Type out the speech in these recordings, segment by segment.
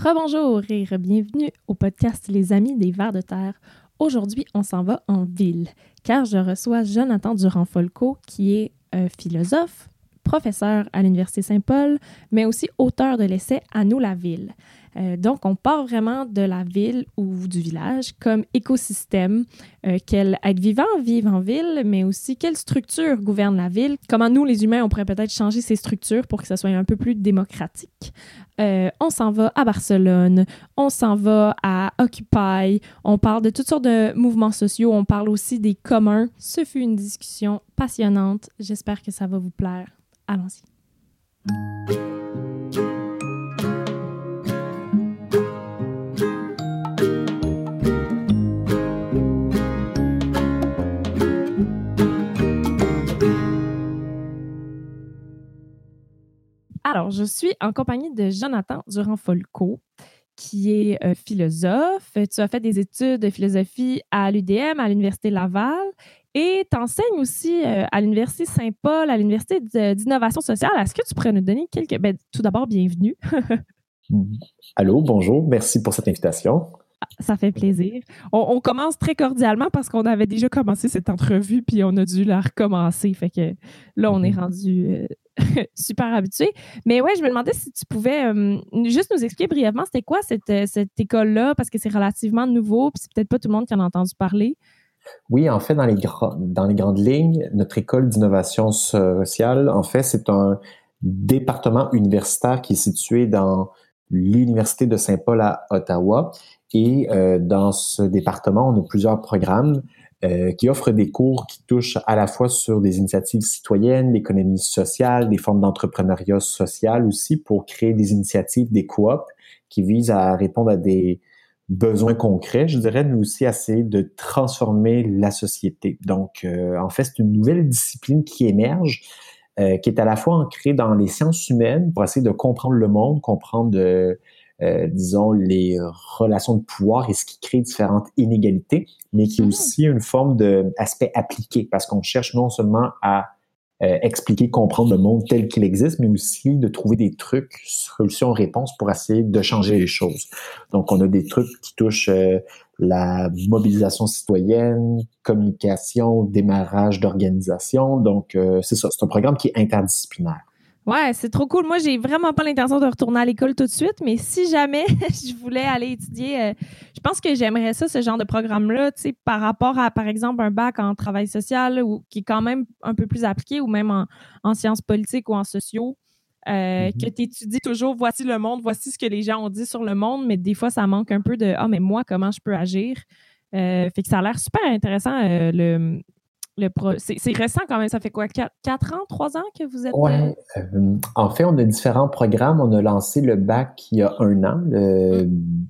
Rebonjour et bienvenue au podcast Les Amis des Vers de Terre. Aujourd'hui, on s'en va en ville, car je reçois Jonathan Durand-Folco, qui est euh, philosophe, professeur à l'Université Saint-Paul, mais aussi auteur de l'essai À nous la ville. Euh, donc, on part vraiment de la ville ou du village comme écosystème. Euh, quel être vivant vive en ville, mais aussi quelle structure gouverne la ville. Comment nous, les humains, on pourrait peut-être changer ces structures pour que ça soit un peu plus démocratique. Euh, on s'en va à Barcelone, on s'en va à Occupy, on parle de toutes sortes de mouvements sociaux, on parle aussi des communs. Ce fut une discussion passionnante. J'espère que ça va vous plaire. Allons-y. Alors, je suis en compagnie de Jonathan Durand-Folco, qui est euh, philosophe. Tu as fait des études de philosophie à l'UDM, à l'Université Laval, et tu enseignes aussi euh, à l'Université Saint-Paul, à l'Université d'innovation sociale. Est-ce que tu pourrais nous donner quelques... Ben, tout d'abord, bienvenue. Allô, bonjour. Merci pour cette invitation. Ça fait plaisir. On, commence très cordialement parce qu'on avait déjà commencé cette entrevue, puis on a dû la recommencer. Fait que là, on est mhm. rendu euh, super habitué. Mais ouais, je me demandais si tu pouvais euh, juste nous expliquer brièvement c'était quoi cette, cette école-là, parce que c'est relativement nouveau, puis c'est peut-être pas tout le monde qui en a entendu parler. Oui, en fait, dans les, grandes lignes, notre école d'innovation sociale, en fait, c'est un département universitaire qui est situé dans l'Université de Saint-Paul à Ottawa. Et euh, dans ce département, on a plusieurs programmes euh, qui offrent des cours qui touchent à la fois sur des initiatives citoyennes, l'économie sociale, des formes d'entrepreneuriat social aussi pour créer des initiatives, des coops qui visent à répondre à des besoins concrets, je dirais, mais aussi essayer de transformer la société. Donc, euh, en fait, c'est une nouvelle discipline qui émerge, qui est à la fois ancrée dans les sciences humaines pour essayer de comprendre le monde, comprendre euh, disons, les relations de pouvoir et ce qui crée différentes inégalités, mais qui est mhm. aussi une forme d'aspect appliqué, parce qu'on cherche non seulement à euh, expliquer, comprendre le monde tel qu'il existe, mais aussi de trouver des trucs, solutions, réponses pour essayer de changer les choses. Donc, on a des trucs qui touchent euh, la mobilisation citoyenne, communication, démarrage d'organisation. Donc, c'est ça, c'est un programme qui est interdisciplinaire. Ouais, c'est trop cool. Moi, j'ai vraiment pas l'intention de retourner à l'école tout de suite, mais si jamais je voulais aller étudier, euh, je pense que j'aimerais ça, ce genre de programme-là, tu sais, par rapport à, par exemple, un bac en travail social ou qui est quand même un peu plus appliqué ou même en, sciences politiques ou en sociaux. Euh, mm-hmm. que tu étudies toujours, voici le monde, voici ce que les gens ont dit sur le monde, mais des fois, ça manque un peu de Ah, mais moi, comment je peux agir? Euh, fait que ça a l'air super intéressant, le, c'est récent quand même, ça fait quoi? Quatre, ans, trois ans que vous êtes? Oui. Euh? Euh, en fait, on a différents programmes. On a lancé le bac il y a un an, le mm.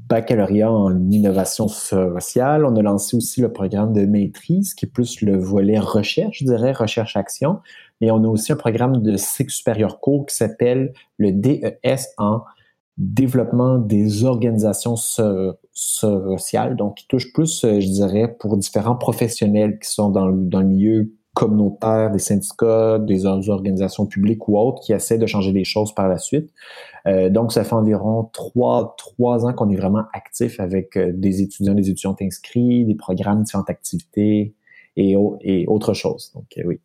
baccalauréat en innovation sociale. On a lancé aussi le programme de maîtrise, qui est plus le volet recherche, je dirais, recherche-action. Et on a aussi un programme de cycle supérieur court qui s'appelle le DES en développement des organisations sociales, donc qui touche plus, euh, je dirais, pour différents professionnels qui sont dans le, dans le milieu communautaire, des syndicats, des organisations publiques ou autres qui essaient de changer les choses par la suite. Euh, donc, ça fait environ trois, trois ans qu'on est vraiment actif avec euh, des étudiants, des étudiantes inscrits, des programmes, différentes activités et, et autre chose. Donc, oui.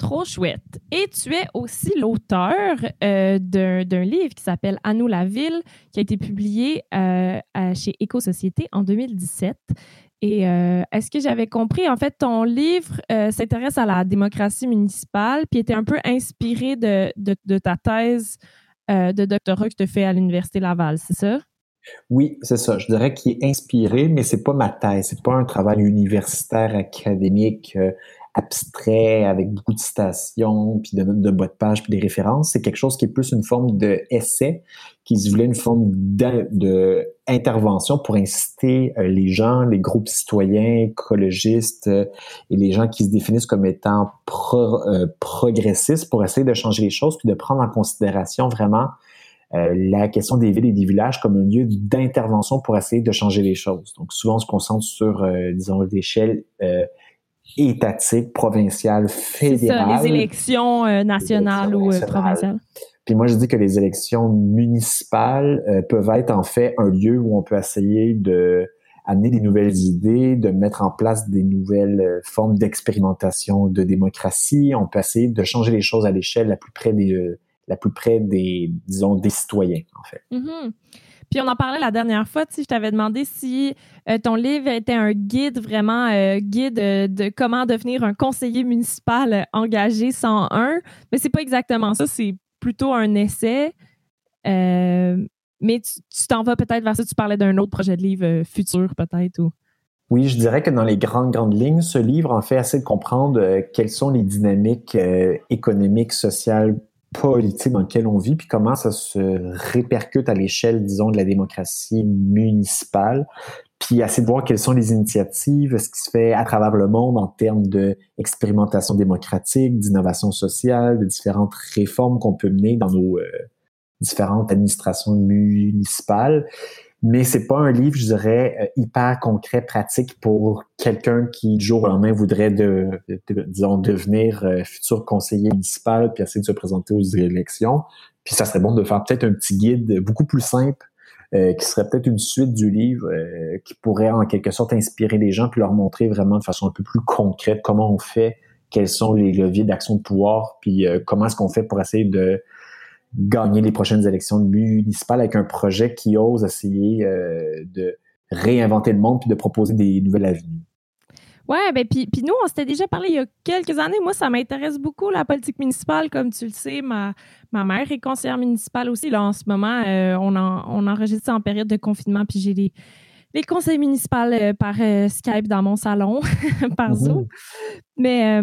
Trop chouette. Et tu es aussi l'auteur euh, d'un livre qui s'appelle À nous la ville, qui a été publié euh, chez Éco-Société en 2017. Et euh, est-ce que j'avais compris, en fait, ton livre s'intéresse à la démocratie municipale, puis était un peu inspiré de, de ta thèse de doctorat que tu fais à l'Université Laval, c'est ça? Oui, c'est ça. Je dirais qu'il est inspiré, mais c'est pas ma thèse. C'est pas un travail universitaire académique abstrait avec beaucoup de citations, puis de notes de bas de page, puis des références. C'est quelque chose qui est plus une forme de essai, qui se voulait une forme d'intervention pour inciter euh, les gens, les groupes citoyens, écologistes euh, et les gens qui se définissent comme étant euh, progressistes pour essayer de changer les choses, puis de prendre en considération vraiment la question des villes et des villages comme un lieu d'intervention pour essayer de changer les choses. Donc souvent on se concentre sur, disons, l'échelle étatique, provinciale, fédérale. Ça, les élections euh, nationales ou euh, provinciales. Puis moi, je dis que les élections municipales euh, peuvent être en fait un lieu où on peut essayer de amener des nouvelles idées, de mettre en place des nouvelles formes d'expérimentation de démocratie. On peut essayer de changer les choses à l'échelle la plus près des, euh, la plus près des, disons, des citoyens, en fait. Mm-hmm. Puis on en parlait la dernière fois, tu je t'avais demandé si euh, ton livre était un guide, vraiment guide de comment devenir un conseiller municipal engagé 101. Mais c'est pas exactement ça, c'est plutôt un essai. Mais tu t'en vas peut-être vers ça, tu parlais d'un autre projet de livre euh, futur peut-être ou... Oui, je dirais que dans les grandes, grandes lignes, ce livre en fait assez de comprendre euh, quelles sont les dynamiques euh, économiques, sociales, politiques dans lesquelles on vit, puis comment ça se répercute à l'échelle, disons, de la démocratie municipale, puis essayer de voir quelles sont les initiatives, ce qui se fait à travers le monde en termes d'expérimentation démocratique, d'innovation sociale, de différentes réformes qu'on peut mener dans nos différentes administrations municipales. Mais c'est pas un livre, je dirais, euh, hyper concret, pratique pour quelqu'un qui, du jour au lendemain, voudrait de, disons, devenir euh, futur conseiller municipal puis essayer de se présenter aux élections. Puis ça serait bon de faire peut-être un petit guide beaucoup plus simple euh, qui serait peut-être une suite du livre qui pourrait en quelque sorte inspirer les gens puis leur montrer vraiment de façon un peu plus concrète comment on fait, quels sont les leviers d'action de pouvoir, puis comment est-ce qu'on fait pour essayer de gagner les prochaines élections municipales avec un projet qui ose essayer euh, de réinventer le monde puis de proposer des nouvelles avenues. Ouais, ben puis, puis nous, on s'était déjà parlé il y a quelques années. Moi, ça m'intéresse beaucoup, la politique municipale, comme tu le sais. Ma, ma mère est conseillère municipale aussi. Là, en ce moment, euh, on, on enregistre en période de confinement, puis j'ai les, les conseils municipaux euh, par Skype dans mon salon, par mm-hmm. Zoom. Mais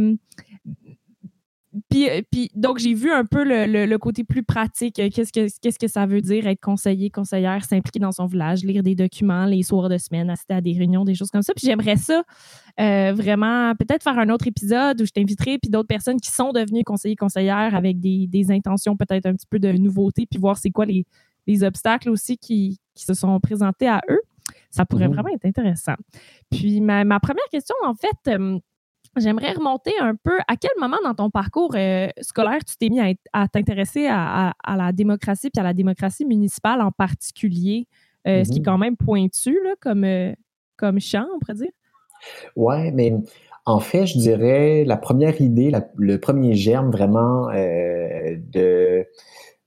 puis, euh, puis, donc, j'ai vu un peu le, côté plus pratique. Euh, qu'est-ce que, qu'est-ce que ça veut dire être conseiller, conseillère, s'impliquer dans son village, lire des documents les soirs de semaine, assister à des réunions, des choses comme ça. Puis j'aimerais ça euh, vraiment peut-être faire un autre épisode où je t'inviterai, puis d'autres personnes qui sont devenues conseillers, conseillères avec des, intentions peut-être un petit peu de nouveauté, puis voir c'est quoi les, obstacles aussi qui, se sont présentés à eux. Ça pourrait mmh vraiment être intéressant. Puis ma, ma première question, en fait, J'aimerais remonter un peu à quel moment dans ton parcours euh, scolaire tu t'es mis à, t'intéresser à, la démocratie puis à la démocratie municipale en particulier, euh, ce qui est mm-hmm. quand même pointu là, comme, euh, comme champ, on pourrait dire. Oui, mais en fait, je dirais la première idée, le premier germe vraiment de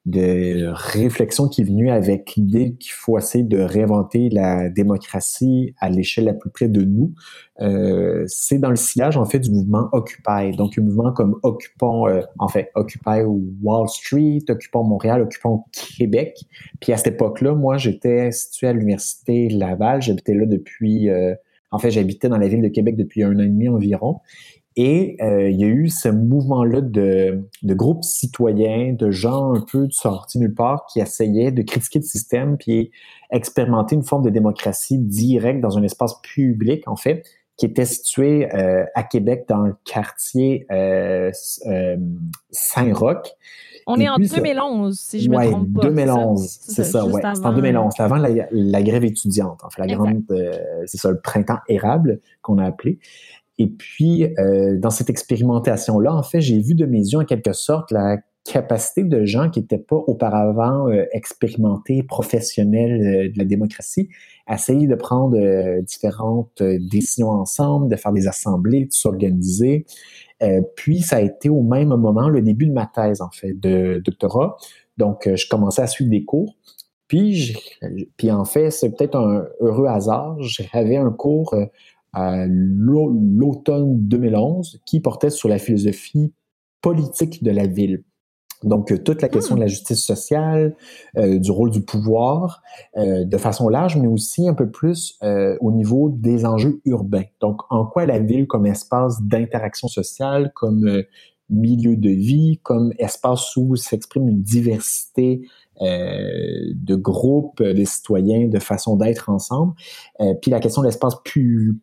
de réflexion qui est venue avec l'idée qu'il faut essayer de réinventer la démocratie à l'échelle la plus près de nous. Euh, c'est dans le sillage en fait du mouvement Occupy, donc un mouvement comme Occupons, euh, en fait Occupy Wall Street, Occupons Montréal, Occupons Québec. Puis à cette époque-là, moi j'étais situé à l'université Laval, j'habitais là depuis, euh, en fait j'habitais dans la ville de Québec depuis un an et demi environ. Et euh, il y a eu ce mouvement-là de, de groupes citoyens, de gens un peu sortis nulle part qui essayaient de critiquer le système puis expérimenter une forme de démocratie directe dans un espace public, en fait, qui était situé euh, à Québec dans le quartier euh, Saint-Roch. On est en 2011, si je me trompe pas. 2011, c'est ça, ouais. C'est en 2011, avant la, la, grève étudiante, en fait, la grande, c'est ça, le printemps érable qu'on a appelé. Et puis, euh, dans cette expérimentation-là, en fait, j'ai vu de mes yeux, en quelque sorte, la capacité de gens qui n'étaient pas auparavant euh, expérimentés, professionnels euh, de la démocratie, à essayer de prendre différentes décisions ensemble, de faire des assemblées, de s'organiser. puis, ça a été au même moment le début de ma thèse, en fait, de doctorat. Donc, je commençais à suivre des cours. Puis, puis en fait, c'est peut-être un heureux hasard. J'avais un cours à l'automne 2011 qui portait sur la philosophie politique de la ville. Donc, euh, toute la question de la justice sociale, euh, du rôle du pouvoir, euh, de façon large, mais aussi un peu plus au niveau des enjeux urbains. Donc, en quoi la ville comme espace d'interaction sociale, comme milieu de vie, comme espace où s'exprime une diversité euh, de groupes de citoyens, de façon d'être ensemble. Euh, puis la question de l'espace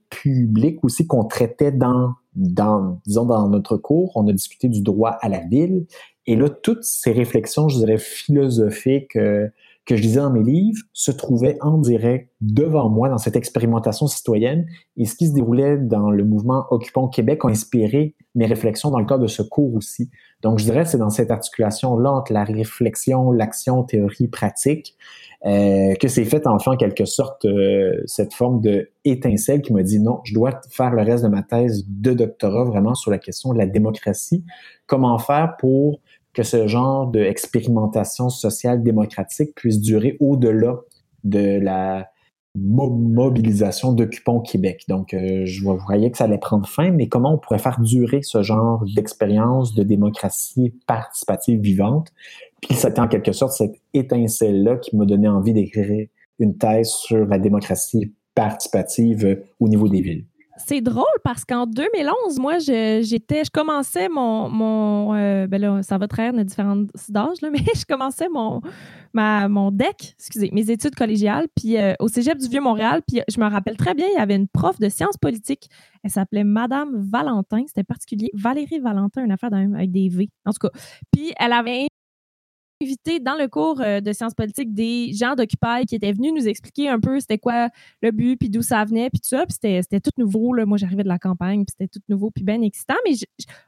public aussi qu'on traitait dans, dans, disons, dans notre cours. On a discuté du droit à la ville. Et là, toutes ces réflexions, je dirais, philosophiques, euh, que je lisais dans mes livres se trouvait en direct devant moi dans cette expérimentation citoyenne et ce qui se déroulait dans le mouvement Occupons Québec a inspiré mes réflexions dans le cadre de ce cours aussi. Donc, je dirais c'est dans cette articulation-là entre la réflexion, l'action, théorie, pratique euh, que c'est fait enfin en quelque sorte euh, cette forme de étincelle qui m'a dit non, je dois faire le reste de ma thèse de doctorat vraiment sur la question de la démocratie. Comment faire pour que ce genre d'expérimentation sociale démocratique puisse durer au-delà de la mobilisation d'Occupons Québec. Donc, euh, je voyais que ça allait prendre fin, mais comment on pourrait faire durer ce genre d'expérience de démocratie participative vivante? Puis c'était en quelque sorte cette étincelle-là qui m'a donné envie d'écrire une thèse sur la démocratie participative au niveau des villes. C'est drôle parce qu'en 2011, moi, j'étais, je, commençais mon, mon euh, ben là, ça va trahir nos différentes d'âge, mais je commençais mon, ma, mon DEC, excusez, mes études collégiales, puis euh, au Cégep du Vieux-Montréal, puis je me rappelle très bien, il y avait une prof de sciences politiques, elle s'appelait Madame Valentin, c'était particulier, Valérie Valentin, une affaire avec des V, en tout cas. Puis elle avait invité dans le cours euh, de sciences politiques des gens d'Occupy qui étaient venus nous expliquer un peu c'était quoi le but, puis d'où ça venait, puis tout ça. Puis c'était tout nouveau. Là. Moi, j'arrivais de la campagne, puis c'était tout nouveau, puis bien excitant. Mais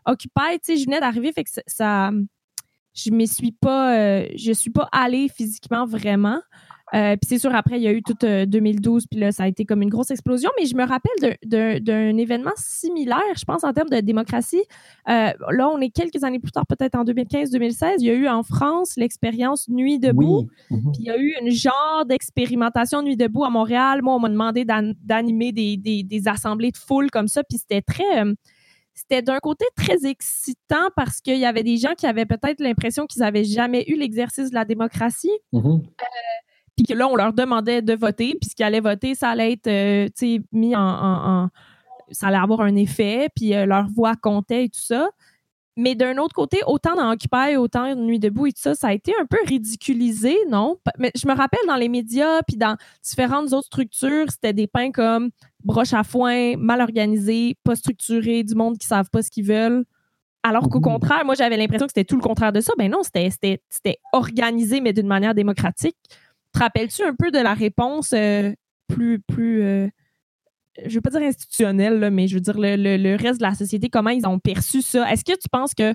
Occupy, tu sais, je venais d'arriver, fait que ça... je ne suis pas... Euh, je suis pas allée physiquement vraiment. Euh, puis c'est sûr, après, il y a eu tout 2012, euh, puis là, ça a été comme une grosse explosion. Mais je me rappelle d'un événement similaire, je pense, en termes de démocratie. Euh, là, on est quelques années plus tard, peut-être en 2015-2016. Il y a eu en France l'expérience Nuit debout. Mhm. Puis il y a eu une genre d'expérimentation Nuit debout à Montréal. Moi, on m'a demandé d'animer des, des, des, assemblées de foule comme ça. Puis c'était très c'était d'un côté très excitant parce qu'il y avait des gens qui avaient peut-être l'impression qu'ils n'avaient jamais eu l'exercice de la démocratie. Mhm puis que là, on leur demandait de voter, puis ce qu'ils allaient voter, ça allait être euh, mis en, Ça allait avoir un effet, puis euh, leur voix comptait et tout ça. Mais d'un autre côté, autant dans Occupy, autant Nuit debout et tout ça, ça a été un peu ridiculisé, non? Mais je me rappelle dans les médias, puis dans différentes autres structures, c'était des pains comme broche à foin, mal organisés, pas structurés, du monde qui savent pas ce qu'ils veulent. Alors qu'au contraire, moi, j'avais l'impression que c'était tout le contraire de ça. Ben non, c'était organisé, mais d'une manière démocratique. Te rappelles-tu un peu de la réponse euh, plus, plus euh, je veux pas dire institutionnelle, mais je veux dire le, reste de la société, comment ils ont perçu ça? Est-ce que tu penses que.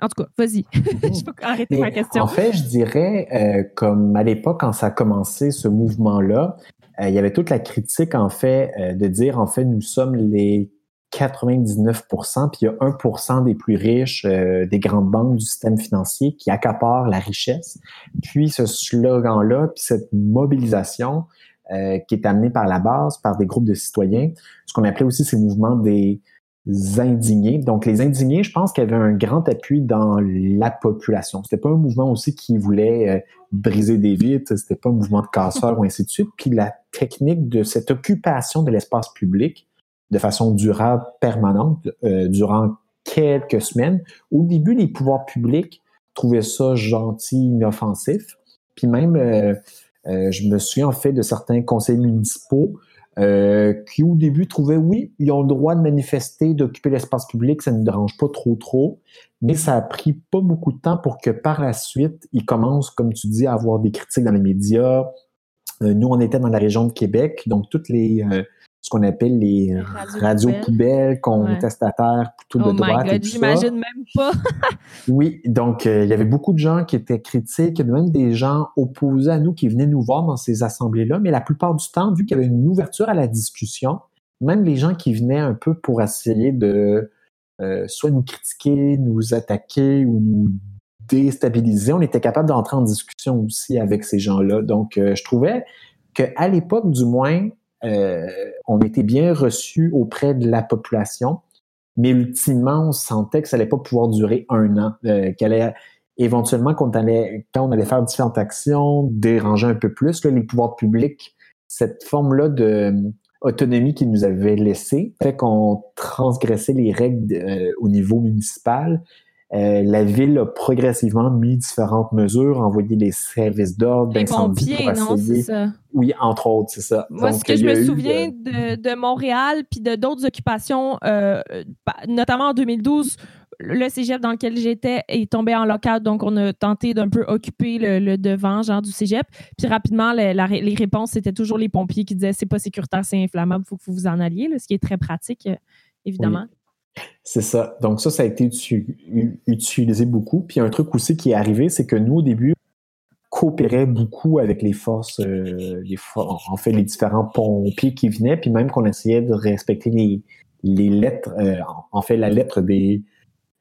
En tout cas, vas-y. je peux arrêter ma question. En fait, je dirais, euh, comme à l'époque, quand ça a commencé, ce mouvement-là, il y avait toute la critique, en fait, de dire, en fait, nous sommes les 99% puis il y a 1% des plus riches euh, des grandes banques du système financier qui accaparent la richesse. Puis ce slogan-là, puis cette mobilisation euh, qui est amenée par la base, par des groupes de citoyens, ce qu'on appelait aussi ces mouvements des indignés. Donc les indignés, je pense qu'il y avait un grand appui dans la population. C'était pas un mouvement aussi qui voulait euh, briser des vitres, c'était pas un mouvement de casseurs ou ainsi de suite. Puis la technique de cette occupation de l'espace public de façon durable, permanente, euh, durant quelques semaines. Au début, les pouvoirs publics trouvaient ça gentil, inoffensif. Puis même, euh, euh, je me souviens en fait de certains conseils municipaux qui au début trouvaient, oui, ils ont le droit de manifester, d'occuper l'espace public, ça ne dérange pas trop trop, mais ça a pris pas beaucoup de temps pour que par la suite, ils commencent, comme tu dis, à avoir des critiques dans les médias. nous, on était dans la région de Québec, donc toutes les ce qu'on appelle les radios, poubelles, contestataires, plutôt de oh droite. My God, j'imagine même pas. oui, donc euh, il y avait beaucoup de gens qui étaient critiques, même des gens opposés à nous qui venaient nous voir dans ces assemblées-là, mais la plupart du temps, vu qu'il y avait une ouverture à la discussion, même les gens qui venaient un peu pour essayer de euh, soit nous critiquer, nous attaquer ou nous déstabiliser, on était capable d'entrer en discussion aussi avec ces gens-là. Donc, euh, je trouvais qu'à l'époque, du moins, euh, on était bien reçus auprès de la population, mais ultimement, on sentait que ça allait pas pouvoir durer un an, euh, qu'elle allait éventuellement, quand on, allait, quand on allait faire différentes actions, déranger un peu plus les pouvoirs publics, cette forme-là de autonomie qu'ils nous avaient laissée, fait qu'on transgressait les règles euh, au niveau municipal euh, la ville a progressivement mis différentes mesures, envoyé des services d'ordre, d'incendie pour essayer. Ça. Oui, entre autres, c'est ça. Moi, ce que je me souviens de... de, Montréal puis de d'autres occupations, euh, notamment en 2012, le cégep dans lequel j'étais est tombé en local, donc on a tenté d'un peu occuper le, devant, genre du cégep. Puis rapidement, les réponses, c'était toujours les pompiers qui disaient c'est pas sécuritaire, c'est inflammable, il faut que vous vous en alliez, ce qui est très pratique, euh, évidemment. C'est ça. Donc ça, ça a été utilisé beaucoup. Puis un truc aussi qui est arrivé, c'est que nous, au début, coopérait beaucoup avec les forces, euh, en fait, les différents pompiers qui venaient, puis même qu'on essayait de respecter les, les lettres, euh, en fait, la lettre des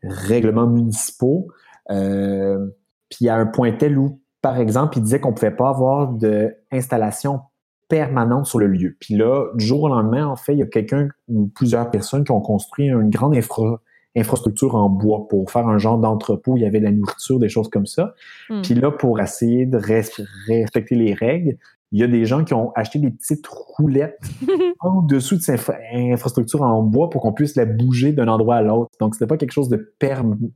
règlements municipaux. Euh, puis a un point tel où, par exemple, il disait qu'on pouvait pas avoir d'installation permanente sur le lieu. Puis là, du jour au lendemain, en fait, il y a quelqu'un ou plusieurs personnes qui ont construit une grande infra infrastructure en bois pour faire un genre d'entrepôt. Il y avait de la nourriture, des choses comme ça. Hmm. Puis là, pour essayer de respecter les règles, il y a des gens qui ont acheté des petites roulettes en dessous de cette infrastructure en bois pour qu'on puisse la bouger d'un endroit à l'autre. Donc, c'était pas quelque chose de,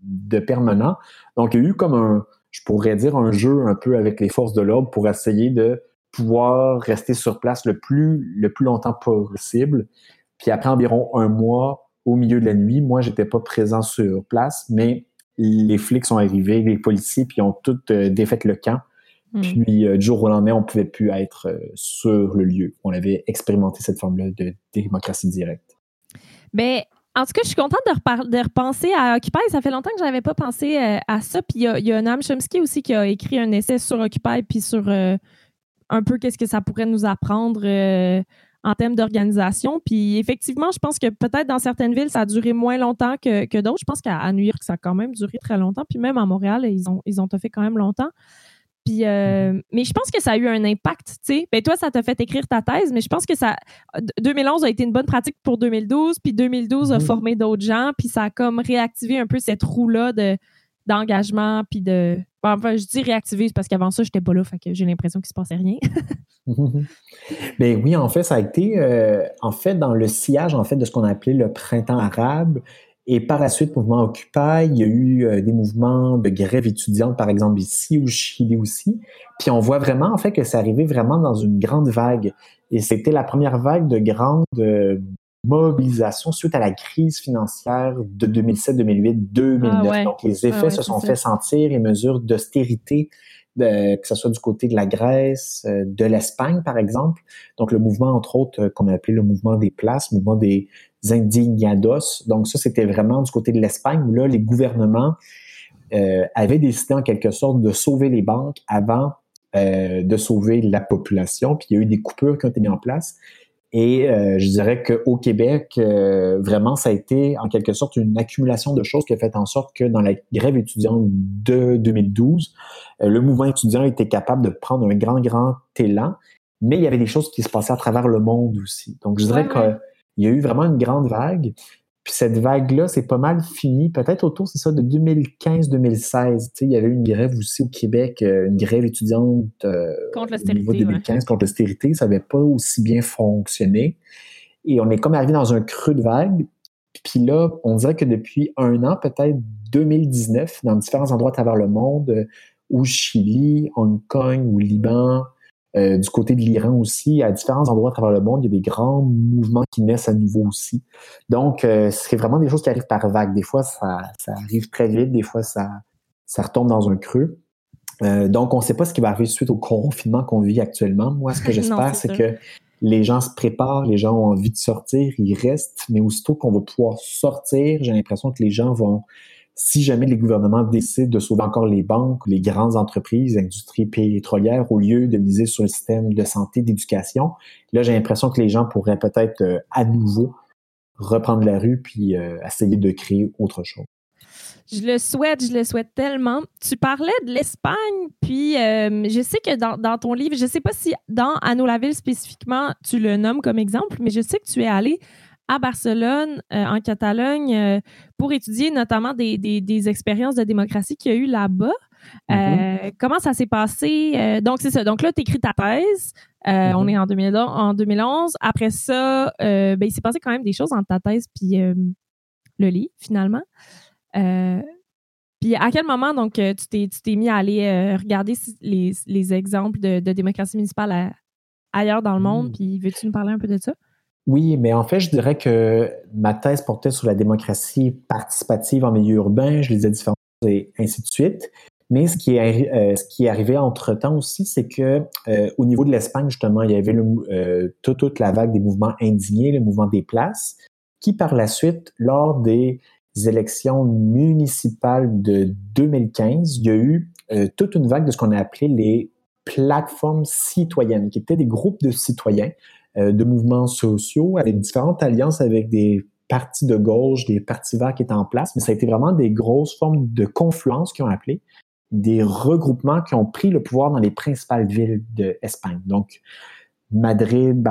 de permanent. Donc, il y a eu comme un, je pourrais dire, un jeu un peu avec les forces de l'ordre pour essayer de pouvoir rester sur place le plus, le plus longtemps possible. Puis après environ un mois, au milieu de la nuit. Moi, j'étais pas présent sur place, mais les flics sont arrivés, les policiers, puis ont tout euh, défait le camp. Hmm. Puis, euh, du jour au lendemain, on pouvait plus être euh, sur le lieu. On avait expérimenté cette forme-là de démocratie directe. Mais ben, en tout cas, je suis contente de, de repenser à Occupy. Ça fait longtemps que je n'avais pas pensé à ça. Puis il y a, Nam Chomsky aussi qui a écrit un essai sur Occupy, puis sur un peu qu'est-ce que ça pourrait nous apprendre en termes d'organisation. Puis effectivement, je pense que peut-être dans certaines villes, ça a duré moins longtemps que, que d'autres. Je pense qu'à New York, ça a quand même duré très longtemps. Puis même à Montréal, ils ont, ils ont fait quand même longtemps. Puis, euh, mais je pense que ça a eu un impact, tu sais. Ben, toi, ça t'a fait écrire ta thèse, mais je pense que ça, 2011 a été une bonne pratique pour 2012, puis 2012 a formé d'autres gens, puis ça a comme réactivé un peu cette roue-là de, d'engagement, puis de. Enfin, je dis réactiver parce qu'avant ça, j'étais pas là, fait j'ai l'impression qu'il se passait rien. ben oui, en fait, ça a été euh, en fait dans le sillage en fait de ce qu'on a appelé le printemps arabe. Et par la suite, mouvement Occupy, il y a eu euh, des mouvements de grève étudiante, par exemple ici ou Chili aussi. Puis on voit vraiment en fait que c'est arrivé vraiment dans une grande vague. Et c'était la première vague de grande euh, mobilisation suite à la crise financière de 2007, 2008, 2009. Donc, les effets ah se sont fait sentir, les mesures d'austérité, que ce soit du côté de la Grèce, euh, de l'Espagne, par exemple. Donc, le mouvement, entre autres, euh, qu'on a appelé le mouvement des places, le mouvement des indignados. Donc, ça, c'était vraiment du côté de l'Espagne, où là, les gouvernements euh, avaient décidé, en quelque sorte, de sauver les banques avant de sauver la population. Puis, il y a eu des coupures qui ont été mises en place. Et euh, je dirais qu'au Québec, euh, vraiment, ça a été en quelque sorte une accumulation de choses qui a fait en sorte que dans la grève étudiante de 2012, euh, le mouvement étudiant était capable de prendre un grand, grand élan, mais il y avait des choses qui se passaient à travers le monde aussi. Donc, je dirais qu'il y a eu vraiment une grande vague. Puis cette vague-là, c'est pas mal fini. Peut-être autour, c'est ça, de 2015-2016. Il y avait une grève aussi au Québec, euh, une grève étudiante euh, contre l'austérité. 2015 contre l'austérité. Ça n'avait pas aussi bien fonctionné. Et on est comme arrivé dans un creux de vague. Puis là, on dirait que depuis un an, peut-être 2019, dans différents endroits à travers le monde, euh, au Chili, Hong Kong, ou Liban, euh, du côté de l'Iran aussi, à différents endroits à travers le monde, il y a des grands mouvements qui naissent à nouveau aussi. Donc, euh, c'est vraiment des choses qui arrivent par vagues. Des fois, ça, ça arrive très vite, des fois, ça, ça retombe dans un creux. Euh, donc, on ne sait pas ce qui va arriver suite au confinement qu'on vit actuellement. Moi, ce que j'espère, c'est que les gens se préparent, les gens ont envie de sortir, ils restent, mais aussitôt qu'on va pouvoir sortir, j'ai l'impression que les gens vont si jamais les gouvernements décident de sauver encore les banques, les grandes entreprises, l'industrie pétrolière, au lieu de miser sur le système de santé, d'éducation, là, j'ai l'impression que les gens pourraient peut-être euh, à nouveau reprendre la rue puis euh, essayer de créer autre chose. Je le souhaite, je le souhaite tellement. Tu parlais de l'Espagne, puis euh, je sais que dans, dans, ton livre, je ne sais pas si dans Anneau la ville spécifiquement, tu le nommes comme exemple, mais je sais que tu es allé à Barcelone, euh, en Catalogne, euh, pour étudier notamment des, expériences de démocratie qu'il y a eu là-bas. Euh, mm-hmm. comment ça s'est passé? donc, c'est ça. Donc là, tu écris ta thèse. Mm-hmm. On est en, 2011. Après ça, ben, il s'est passé quand même des choses entre ta thèse puis le lit, finalement. puis à quel moment, donc, tu t'es mis à aller regarder les, exemples de, démocratie municipale ailleurs dans le monde? Mm. Puis veux-tu nous parler un peu de ça? Oui, mais en fait, je dirais que ma thèse portait sur la démocratie participative en milieu urbain, je lisais différentes choses et ainsi de suite. Mais ce qui est, euh, arrivé entre-temps aussi, c'est que euh, au niveau de l'Espagne, justement, il y avait euh, toute, la vague des mouvements indignés, le mouvement des places, qui par la suite, lors des élections municipales de 2015, il y a eu toute une vague de ce qu'on a appelé les plateformes citoyennes, qui étaient des groupes de citoyens de mouvements sociaux avec différentes alliances avec des partis de gauche, des partis verts qui étaient en place, mais ça a été vraiment des grosses formes de confluence qui ont appelé, des regroupements qui ont pris le pouvoir dans les principales villes d'Espagne. Donc, Madrid,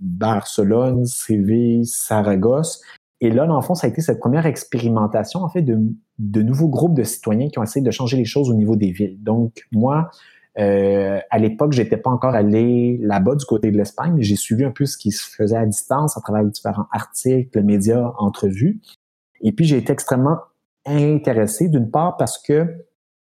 Barcelone, Séville, Saragosse. Et là, dans le fond, ça a été cette première expérimentation, en fait, de nouveaux groupes de citoyens qui ont essayé de changer les choses au niveau des villes. Donc, moi, euh, à l'époque, j'étais pas encore allé là-bas du côté de l'Espagne, mais j'ai suivi un peu ce qui se faisait à distance à travers différents articles, médias, entrevues. Et puis, j'ai été extrêmement intéressé, d'une part parce que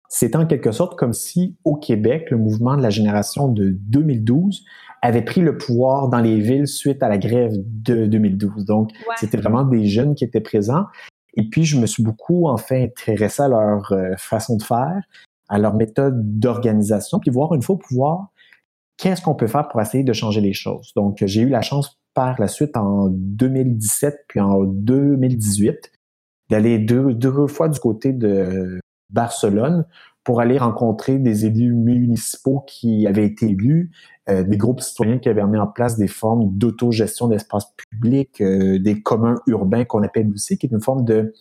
c'est en quelque sorte comme si au Québec, le mouvement de la génération de 2012 avait pris le pouvoir dans les villes suite à la grève de 2012. Donc, c'était vraiment des jeunes qui étaient présents. Et puis, je me suis beaucoup, en fait, intéressé à leur euh, façon de faire à leur méthode d'organisation, puis voir une fois pouvoir qu'est-ce qu'on peut faire pour essayer de changer les choses. Donc, j'ai eu la chance par la suite en 2017 puis en 2018 d'aller deux, deux fois du côté de Barcelone pour aller rencontrer des élus municipaux qui avaient été élus, euh, des groupes citoyens qui avaient mis en place des formes d'autogestion d'espace public, euh, des communs urbains qu'on appelle aussi, qui est une forme de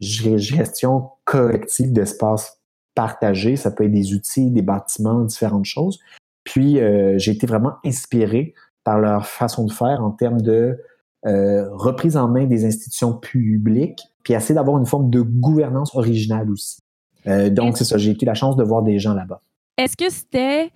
gestion collective d'espace partager. Ça peut être des outils, des bâtiments, différentes choses. Puis, euh, j'ai été vraiment inspiré par leur façon de faire en termes de euh, reprise en main des institutions publiques, puis essayer d'avoir une forme de gouvernance originale aussi. Euh, donc, c'est ça, j'ai eu la chance de voir des gens là-bas. Est-ce que c'était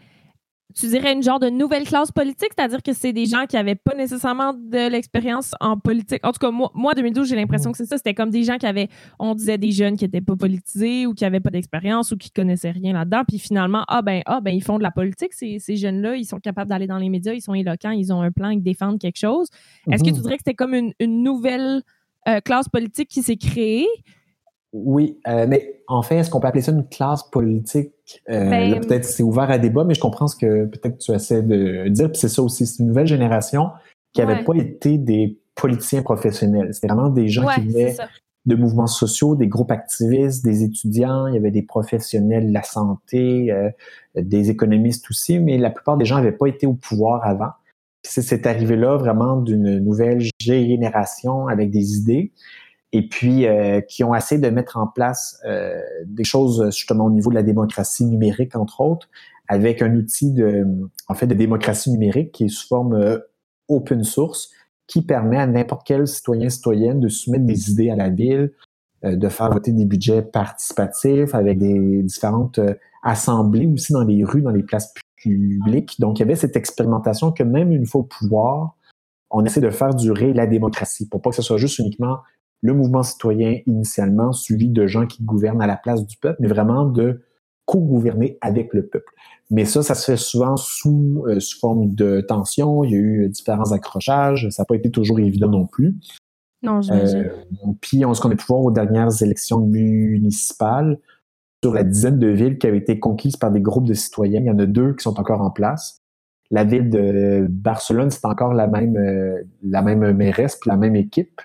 tu dirais une genre de nouvelle classe politique, c'est-à-dire que c'est des gens qui n'avaient pas nécessairement de l'expérience en politique. En tout cas, moi, moi 2012, j'ai l'impression que c'est ça. C'était comme des gens qui avaient, on disait des jeunes qui n'étaient pas politisés ou qui n'avaient pas d'expérience ou qui connaissaient rien là-dedans. Puis finalement, ah ben, ah ben, ils font de la politique, ces, ces jeunes-là. Ils sont capables d'aller dans les médias, ils sont éloquents, ils ont un plan, ils défendent quelque chose. Est-ce que tu mhm. dirais que c'était comme une, une nouvelle euh, classe politique qui s'est créée? Oui, euh, mais en fait, est-ce qu'on peut appeler ça une classe politique? Euh, ben, peut-être c'est ouvert à débat, mais je comprends ce que peut-être tu essaies de dire. Puis c'est ça aussi, c'est une nouvelle génération qui n'avait pas été des politiciens professionnels. C'était vraiment des gens qui venaient de mouvements sociaux, des groupes activistes, des étudiants, il y avait des professionnels de la santé, euh, des économistes aussi, mais la plupart des gens n'avaient pas été au pouvoir avant. C'est cette arrivée-là vraiment d'une nouvelle génération avec des idées et puis euh, qui ont essayé de mettre en place euh, des choses justement au niveau de la démocratie numérique entre autres, avec un outil de en fait de démocratie numérique qui est sous forme euh, open source, qui permet à n'importe quel citoyen citoyenne de soumettre des idées à la ville, de faire voter des budgets participatifs avec des différentes assemblées aussi dans les rues, dans les places publiques. Donc il y avait cette expérimentation que même une fois au pouvoir, on essaie de faire durer la démocratie pour pas que ce soit juste uniquement le mouvement citoyen initialement, suivi de gens qui gouvernent à la place du peuple, mais vraiment de co-gouverner avec le peuple. Mais ça, ça se fait souvent sous, euh, sous forme de tension. Il y a eu différents accrochages. Ça n'a pas été toujours évident non plus. Non, j'imagine. Euh, puis, on, ce qu'on a pu voir aux dernières élections municipales, sur la dizaine de villes qui avaient été conquises par des groupes de citoyens, il y en a deux qui sont encore en place. La ville de Barcelone, c'est encore la même, euh, la même mairesse, puis la même équipe.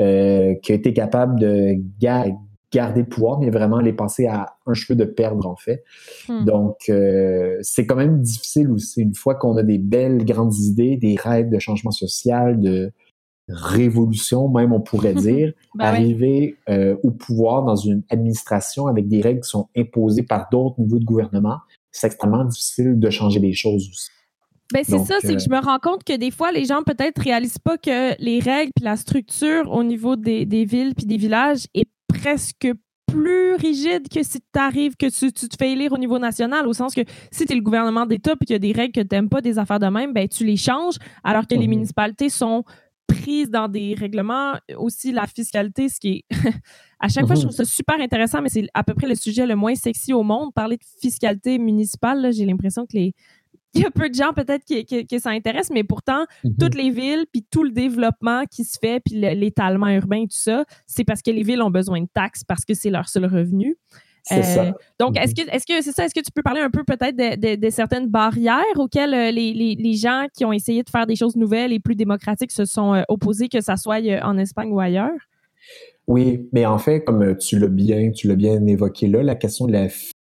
Euh, qui a été capable de garder le pouvoir, mais vraiment les passer à un cheveu de perdre, en fait. Hmm. Donc, euh, c'est quand même difficile aussi, une fois qu'on a des belles grandes idées, des rêves de changement social, de révolution, même on pourrait dire, ben arriver euh, au pouvoir dans une administration avec des règles qui sont imposées par d'autres niveaux de gouvernement, c'est extrêmement difficile de changer les choses aussi. Ben c'est ça, c'est que je me rends compte que des fois, les gens peut-être réalisent pas que les règles puis la structure au niveau des, des villes puis des villages est presque plus rigide que si tu arrives, que tu, tu, te fais élire au niveau national, au sens que si tu es le gouvernement d'État puis qu'il y a des règles que tu n'aimes pas, des affaires de même, ben tu les changes, alors que les mhm. municipalités sont prises dans des règlements. Aussi, la fiscalité, ce qui est... à chaque fois, je mhm. trouve ça super intéressant, mais c'est à peu près le sujet le moins sexy au monde. Parler de fiscalité municipale, j'ai l'impression que les il y a peu de gens peut-être qui, qui, ça intéresse, mais pourtant, mhm. toutes les villes, puis tout le développement qui se fait, puis l'étalement urbain, tout ça, c'est parce que les villes ont besoin de taxes parce que c'est leur seul revenu. Euh, donc, est-ce mhm. que est-ce que c'est ça? Est-ce que tu peux parler un peu peut-être de, certaines barrières auxquelles euh, les, gens qui ont essayé de faire des choses nouvelles et plus démocratiques se sont euh, opposés, que ça soit en Espagne ou ailleurs? Oui, mais en fait, comme tu l'as bien, tu l'as bien évoqué là, la question de la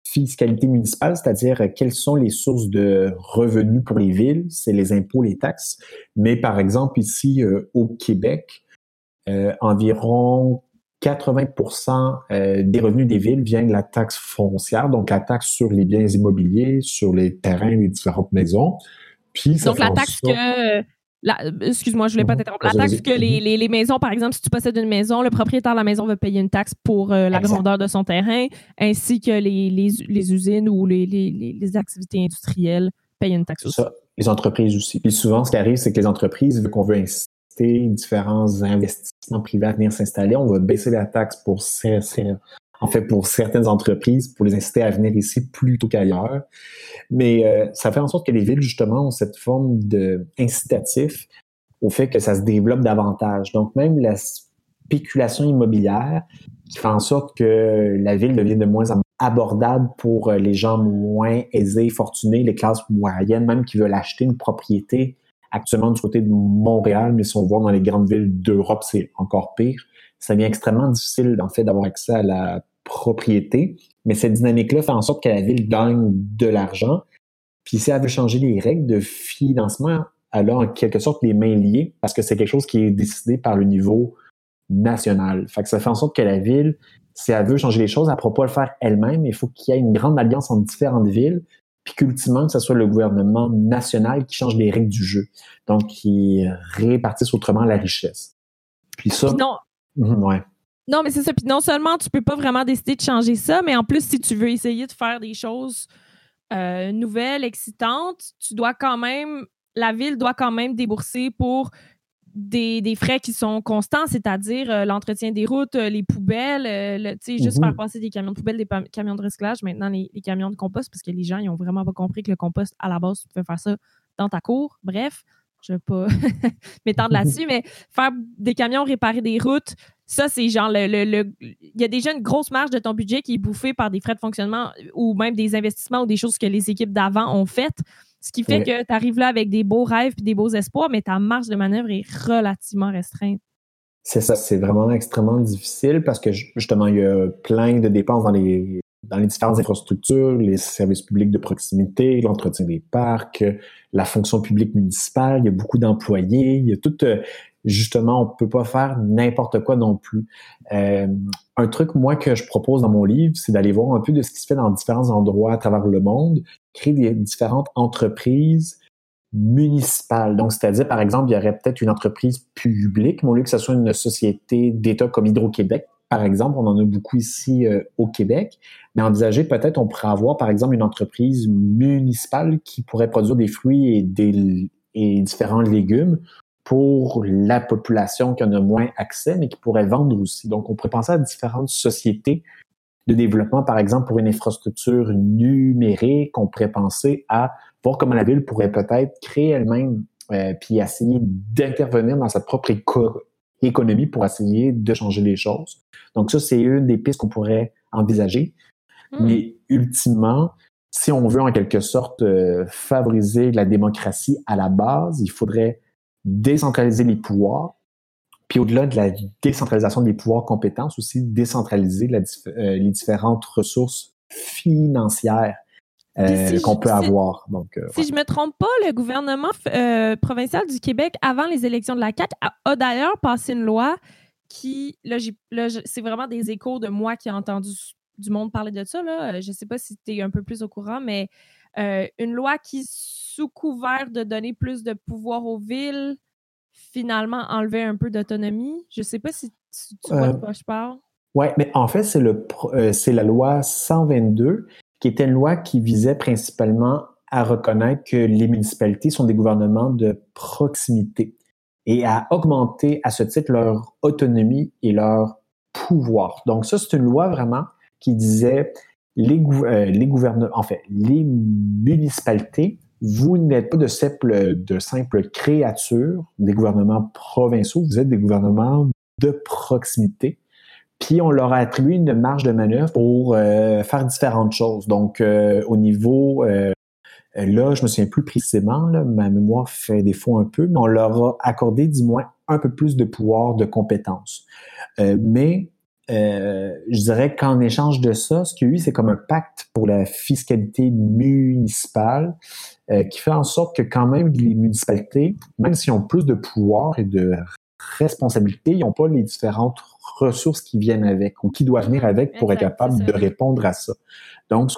fiscalité municipale, c'est-à-dire quelles sont les sources de revenus pour les villes, c'est les impôts, les taxes. Mais par exemple, ici au Québec, environ 80% euh, des revenus des villes viennent de la taxe foncière, donc la taxe sur les biens immobiliers, sur les terrains, les différentes maisons. Puis donc la taxe que excuse-moi, je voulais pas mhm. t'interrompre. La taxe que les, maisons, par exemple, si tu possèdes une maison, le propriétaire de la maison va payer une taxe pour euh, la grandeur de son terrain, ainsi que les, usines ou les, activités industrielles payent une taxe aussi. les entreprises aussi. Puis souvent, ce qui arrive, c'est que les entreprises, vu qu'on veut différents investissements privés à venir s'installer. On va baisser la taxe pour en fait pour certaines entreprises pour les inciter à venir ici plutôt qu'ailleurs. Mais euh, ça fait en sorte que les villes justement ont cette forme de incitatif au fait que ça se développe davantage. Donc même la spéculation immobilière qui fait en sorte que la ville devient de moins en moins abordable pour euh, les gens moins aisés, fortunés, les classes moyennes, même qui veulent acheter une propriété actuellement du côté de Montréal, mais si on voit dans les grandes villes d'Europe, c'est encore pire. Ça devient extrêmement difficile, en fait, d'avoir accès à la propriété. Mais cette dynamique-là fait en sorte que la ville gagne de l'argent. Puis si elle veut changer les règles de financement, elle a en quelque sorte les mains liées parce que c'est quelque chose qui est décidé par le niveau national. Fait que ça fait en sorte que la ville, si elle veut changer les choses, elle ne pourra pas le faire elle-même. Il faut qu'il y ait une grande alliance entre différentes villes puis qu'ultimement, que ce soit le gouvernement national qui change les règles du jeu, donc qui répartisse autrement la richesse. Puis ça... Mhm, ouais. Non, mais c'est ça. Puis non seulement tu peux pas vraiment décider de changer ça, mais en plus, si tu veux essayer de faire des choses euh, nouvelles, excitantes, tu dois quand même, la ville doit quand même débourser pour des, frais qui sont constants, c'est-à-dire euh, l'entretien des routes, euh, les poubelles, euh, juste faire mhm. passer des camions de poubelles, des camions de recyclage, maintenant les, camions de compost, parce que les gens, ils ont vraiment pas compris que le compost, à la base, tu peux faire ça dans ta cour. Bref, je ne vais pas m'étendre là-dessus, mais faire des camions, réparer des routes, ça, c'est genre le, le, Il y a déjà une grosse marge de ton budget qui est bouffée par des frais de fonctionnement ou même des investissements ou des choses que les équipes d'avant ont faites. Ce qui fait que tu arrives là avec des beaux rêves et des beaux espoirs, mais ta marge de manœuvre est relativement restreinte. C'est ça, c'est vraiment extrêmement difficile parce que justement, il y a plein de dépenses dans les, dans les différentes infrastructures, les services publics de proximité, l'entretien des parcs, la fonction publique municipale, il y a beaucoup d'employés, il y a tout, euh, justement, on peut pas faire n'importe quoi non plus. Euh, un truc, moi, que je propose dans mon livre, c'est d'aller voir un peu de ce qui se fait dans différents endroits à travers le monde, créer des différentes entreprises municipales. Donc, c'est-à-dire, par exemple, il y aurait peut-être une entreprise publique, mais au lieu que ce soit une société d'État comme Hydro-Québec, par exemple, on en a beaucoup ici euh, au Québec, mais envisager peut-être, on pourrait avoir, par exemple, une entreprise municipale qui pourrait produire des fruits et des et différents légumes pour la population qui en a moins accès, mais qui pourrait vendre aussi. Donc, on pourrait penser à différentes sociétés de développement, par exemple, pour une infrastructure numérique, on pourrait penser à voir comment la ville pourrait peut-être créer elle-même, euh, puis essayer d'intervenir dans sa propre économie pour essayer de changer les choses. Donc, ça, c'est une des pistes qu'on pourrait envisager. Hmm. Mais ultimement, si on veut en quelque sorte euh, favoriser la démocratie à la base, il faudrait décentraliser les pouvoirs, puis au-delà de la décentralisation des pouvoirs compétences, aussi décentraliser euh, les différentes ressources financières euh, qu'on peut avoir. Donc, euh, si je me trompe pas, le gouvernement provincial du Québec, avant les élections de la CAQ, a, d'ailleurs passé une loi qui, là, c'est vraiment des échos de moi qui ai entendu du monde parler de ça. Là. Je ne sais pas si tu es un peu plus au courant, mais une loi qui sous couvert de donner plus de pouvoir aux villes, finalement enlever un peu d'autonomie. Je ne sais pas si tu, vois de euh, quoi je parle. Oui, mais en fait, c'est le euh, c'est la loi 122 qui était une loi qui visait principalement à reconnaître que les municipalités sont des gouvernements de proximité et à augmenter à ce titre leur autonomie et leur pouvoir. Donc ça, c'est une loi vraiment qui disait les, euh, gouvernements, en fait, les municipalités vous n'êtes pas de simples créatures des gouvernements provinciaux, vous êtes des gouvernements de proximité. Puis on leur a attribué une marge de manœuvre pour euh, faire différentes choses. Donc euh, au niveau euh, là, je me souviens plus précisément, ma mémoire fait défaut un peu, mais on leur a accordé du moins un peu plus de pouvoir, de compétences. mais je dirais qu'en échange de ça, ce qu'il y a eu, c'est comme un pacte pour la fiscalité municipale qui fait en sorte que quand même les municipalités, même s'ils ont plus de pouvoir et de responsabilités, ils n'ont pas les différentes ressources qui viennent avec ou qui doivent venir avec pour être capable de répondre à ça. Donc, ce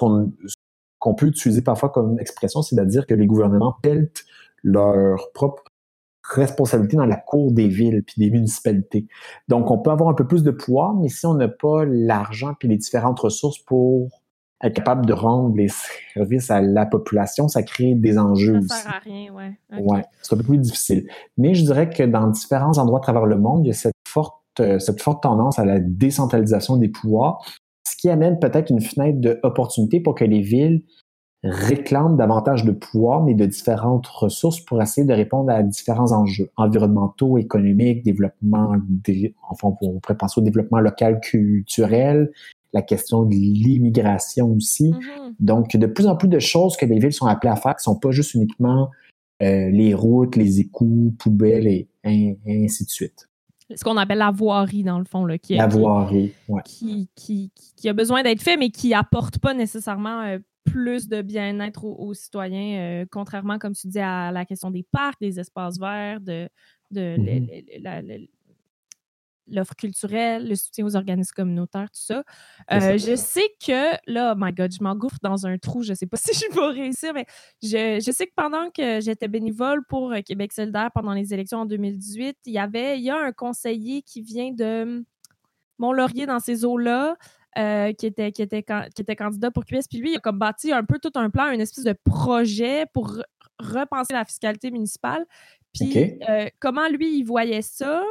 qu'on peut utiliser parfois comme expression, c'est de dire que les gouvernements peltent leur propre responsabilité dans la cour des villes puis des municipalités. Donc, on peut avoir un peu plus de pouvoir, mais si on n'a pas l'argent puis les différentes ressources pour être capable de rendre les services à la population, ça crée des enjeux ça sert à rien, ouais. Ouais, c'est un peu plus difficile. Mais je dirais que dans différents endroits à travers le monde, il y a cette forte, euh, cette forte tendance à la décentralisation des pouvoirs, ce qui amène peut-être une fenêtre d'opportunité pour que les villes réclament davantage de pouvoir, mais de différentes ressources pour essayer de répondre à différents enjeux environnementaux, économiques, développement, des, enfin, on pourrait penser au développement local culturel, la question de l'immigration aussi. Mm-hmm. Donc, de plus en plus de choses que les villes sont appelées à faire, qui sont pas juste uniquement euh, les routes, les égouts, poubelles et, ainsi de suite. Ce qu'on appelle la voirie, dans le fond. Là, qui, la voirie, qui, qui, qui, a besoin d'être fait, mais qui apporte pas nécessairement euh, plus de bien-être aux, citoyens, euh, contrairement, comme tu dis, à la question des parcs, des espaces verts, de, de mm-hmm l'offre culturelle, le soutien aux organismes communautaires, tout ça. Euh, je sais que, là, oh my God, je m'engouffre dans un trou, je ne sais pas si je vais réussir, mais je, je sais que pendant que j'étais bénévole pour euh, Québec solidaire pendant les élections en 2018, il y avait, il y a un conseiller qui vient de Mont-Laurier dans ces eaux-là, euh, qui, était, qui, était, qui était candidat pour QS. Puis lui, il a comme bâti un peu tout un plan, une espèce de projet pour repenser la fiscalité municipale. Puis comment lui, il voyait ça,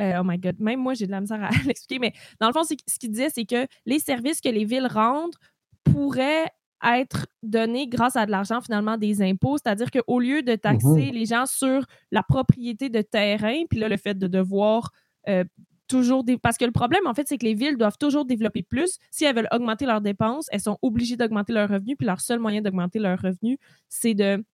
euh, oh my God, même moi, j'ai de la misère à l'expliquer, mais dans le fond, ce qu'il disait, c'est que les services que les villes rendent pourraient être donnés grâce à de l'argent, finalement, des impôts. C'est-à-dire qu'au lieu de taxer mm-hmm. les gens sur la propriété de terrain, puis là, le fait de devoir euh, toujours. Parce que le problème, en fait, c'est que les villes doivent toujours développer plus. Si elles veulent augmenter leurs dépenses, elles sont obligées d'augmenter leurs revenus, puis leur seul moyen d'augmenter leurs revenus, c'est de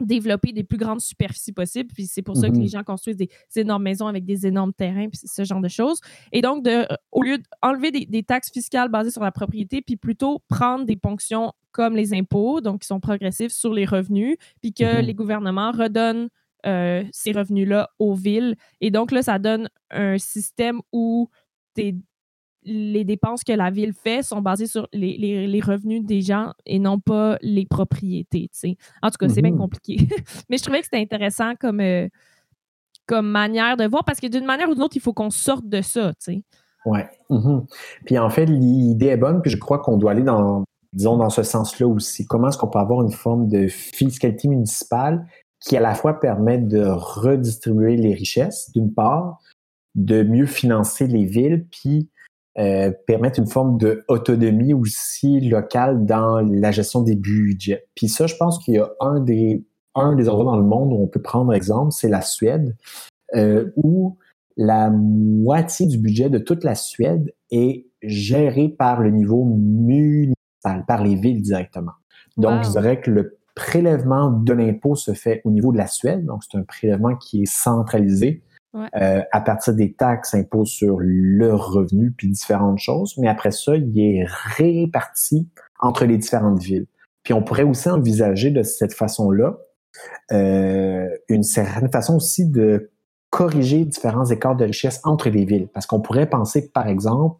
développer des plus grandes superficies possibles. Puis c'est pour ça que les mm-hmm. gens construisent des, énormes maisons avec des énormes terrains, puis ce genre de choses. Et donc, de, euh, au lieu d'enlever des, des, taxes fiscales basées sur la propriété, puis plutôt prendre des ponctions comme les impôts, donc qui sont progressifs sur les revenus, puis que mm-hmm. les gouvernements redonnent euh, ces revenus-là aux villes. Et donc, là, ça donne un système où des les dépenses que la ville fait sont basées sur les, revenus des gens et non pas les propriétés. En tout cas, c'est bien mhm. compliqué. Mais je trouvais que c'était intéressant comme, euh, comme manière de voir parce que d'une manière ou d'une autre, il faut qu'on sorte de ça. Oui. Mhm. Puis en fait, l'idée est bonne, puis je crois qu'on doit aller dans, disons, dans ce sens-là aussi. Comment est-ce qu'on peut avoir une forme de fiscalité municipale qui à la fois permet de redistribuer les richesses, d'une part, de mieux financer les villes, puis euh, permettre une forme d'autonomie aussi locale dans la gestion des budgets. Puis ça, je pense qu'il y a un des, un des endroits dans le monde où on peut prendre exemple, c'est la Suède, euh, où la moitié du budget de toute la Suède est géré par le niveau municipal, par les villes directement. Donc, je dirais que le prélèvement de l'impôt se fait au niveau de la Suède, donc c'est un prélèvement qui est centralisé. Euh, à partir des taxes, impôts sur le revenu, puis différentes choses. Mais après ça, il est réparti entre les différentes villes. Puis on pourrait aussi envisager de cette façon-là euh, une certaine façon aussi de corriger différents écarts de richesse entre les villes. Parce qu'on pourrait penser, par exemple,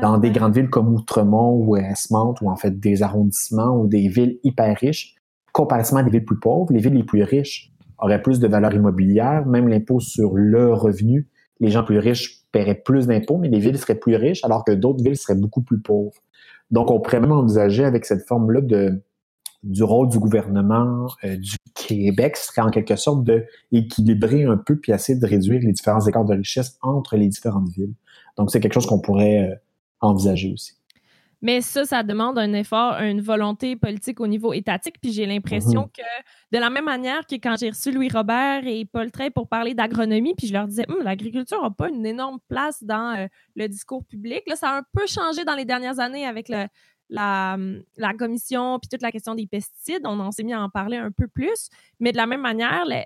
dans des grandes villes comme Outremont ou Esmont, ou en fait des arrondissements ou des villes hyper riches, comparativement à des villes plus pauvres, les villes les plus riches aurait plus de valeur immobilière, même l'impôt sur le revenu. Les gens plus riches paieraient plus d'impôts, mais les villes seraient plus riches, alors que d'autres villes seraient beaucoup plus pauvres. Donc, on pourrait même envisager avec cette forme-là de, du rôle du gouvernement euh, du Québec, ce serait en quelque sorte d'équilibrer un peu puis essayer de réduire les différents écarts de richesse entre les différentes villes. Donc, c'est quelque chose qu'on pourrait euh, envisager aussi. Mais ça, ça demande un effort, une volonté politique au niveau étatique. Puis j'ai l'impression mm-hmm. que, de la même manière que quand j'ai reçu Louis Robert et Paul Trey pour parler d'agronomie, puis je leur disais, hum, l'agriculture n'a pas une énorme place dans euh, le discours public. Là, ça a un peu changé dans les dernières années avec le, la, la, commission, puis toute la question des pesticides. On en s'est mis à en parler un peu plus. Mais de la même manière, les,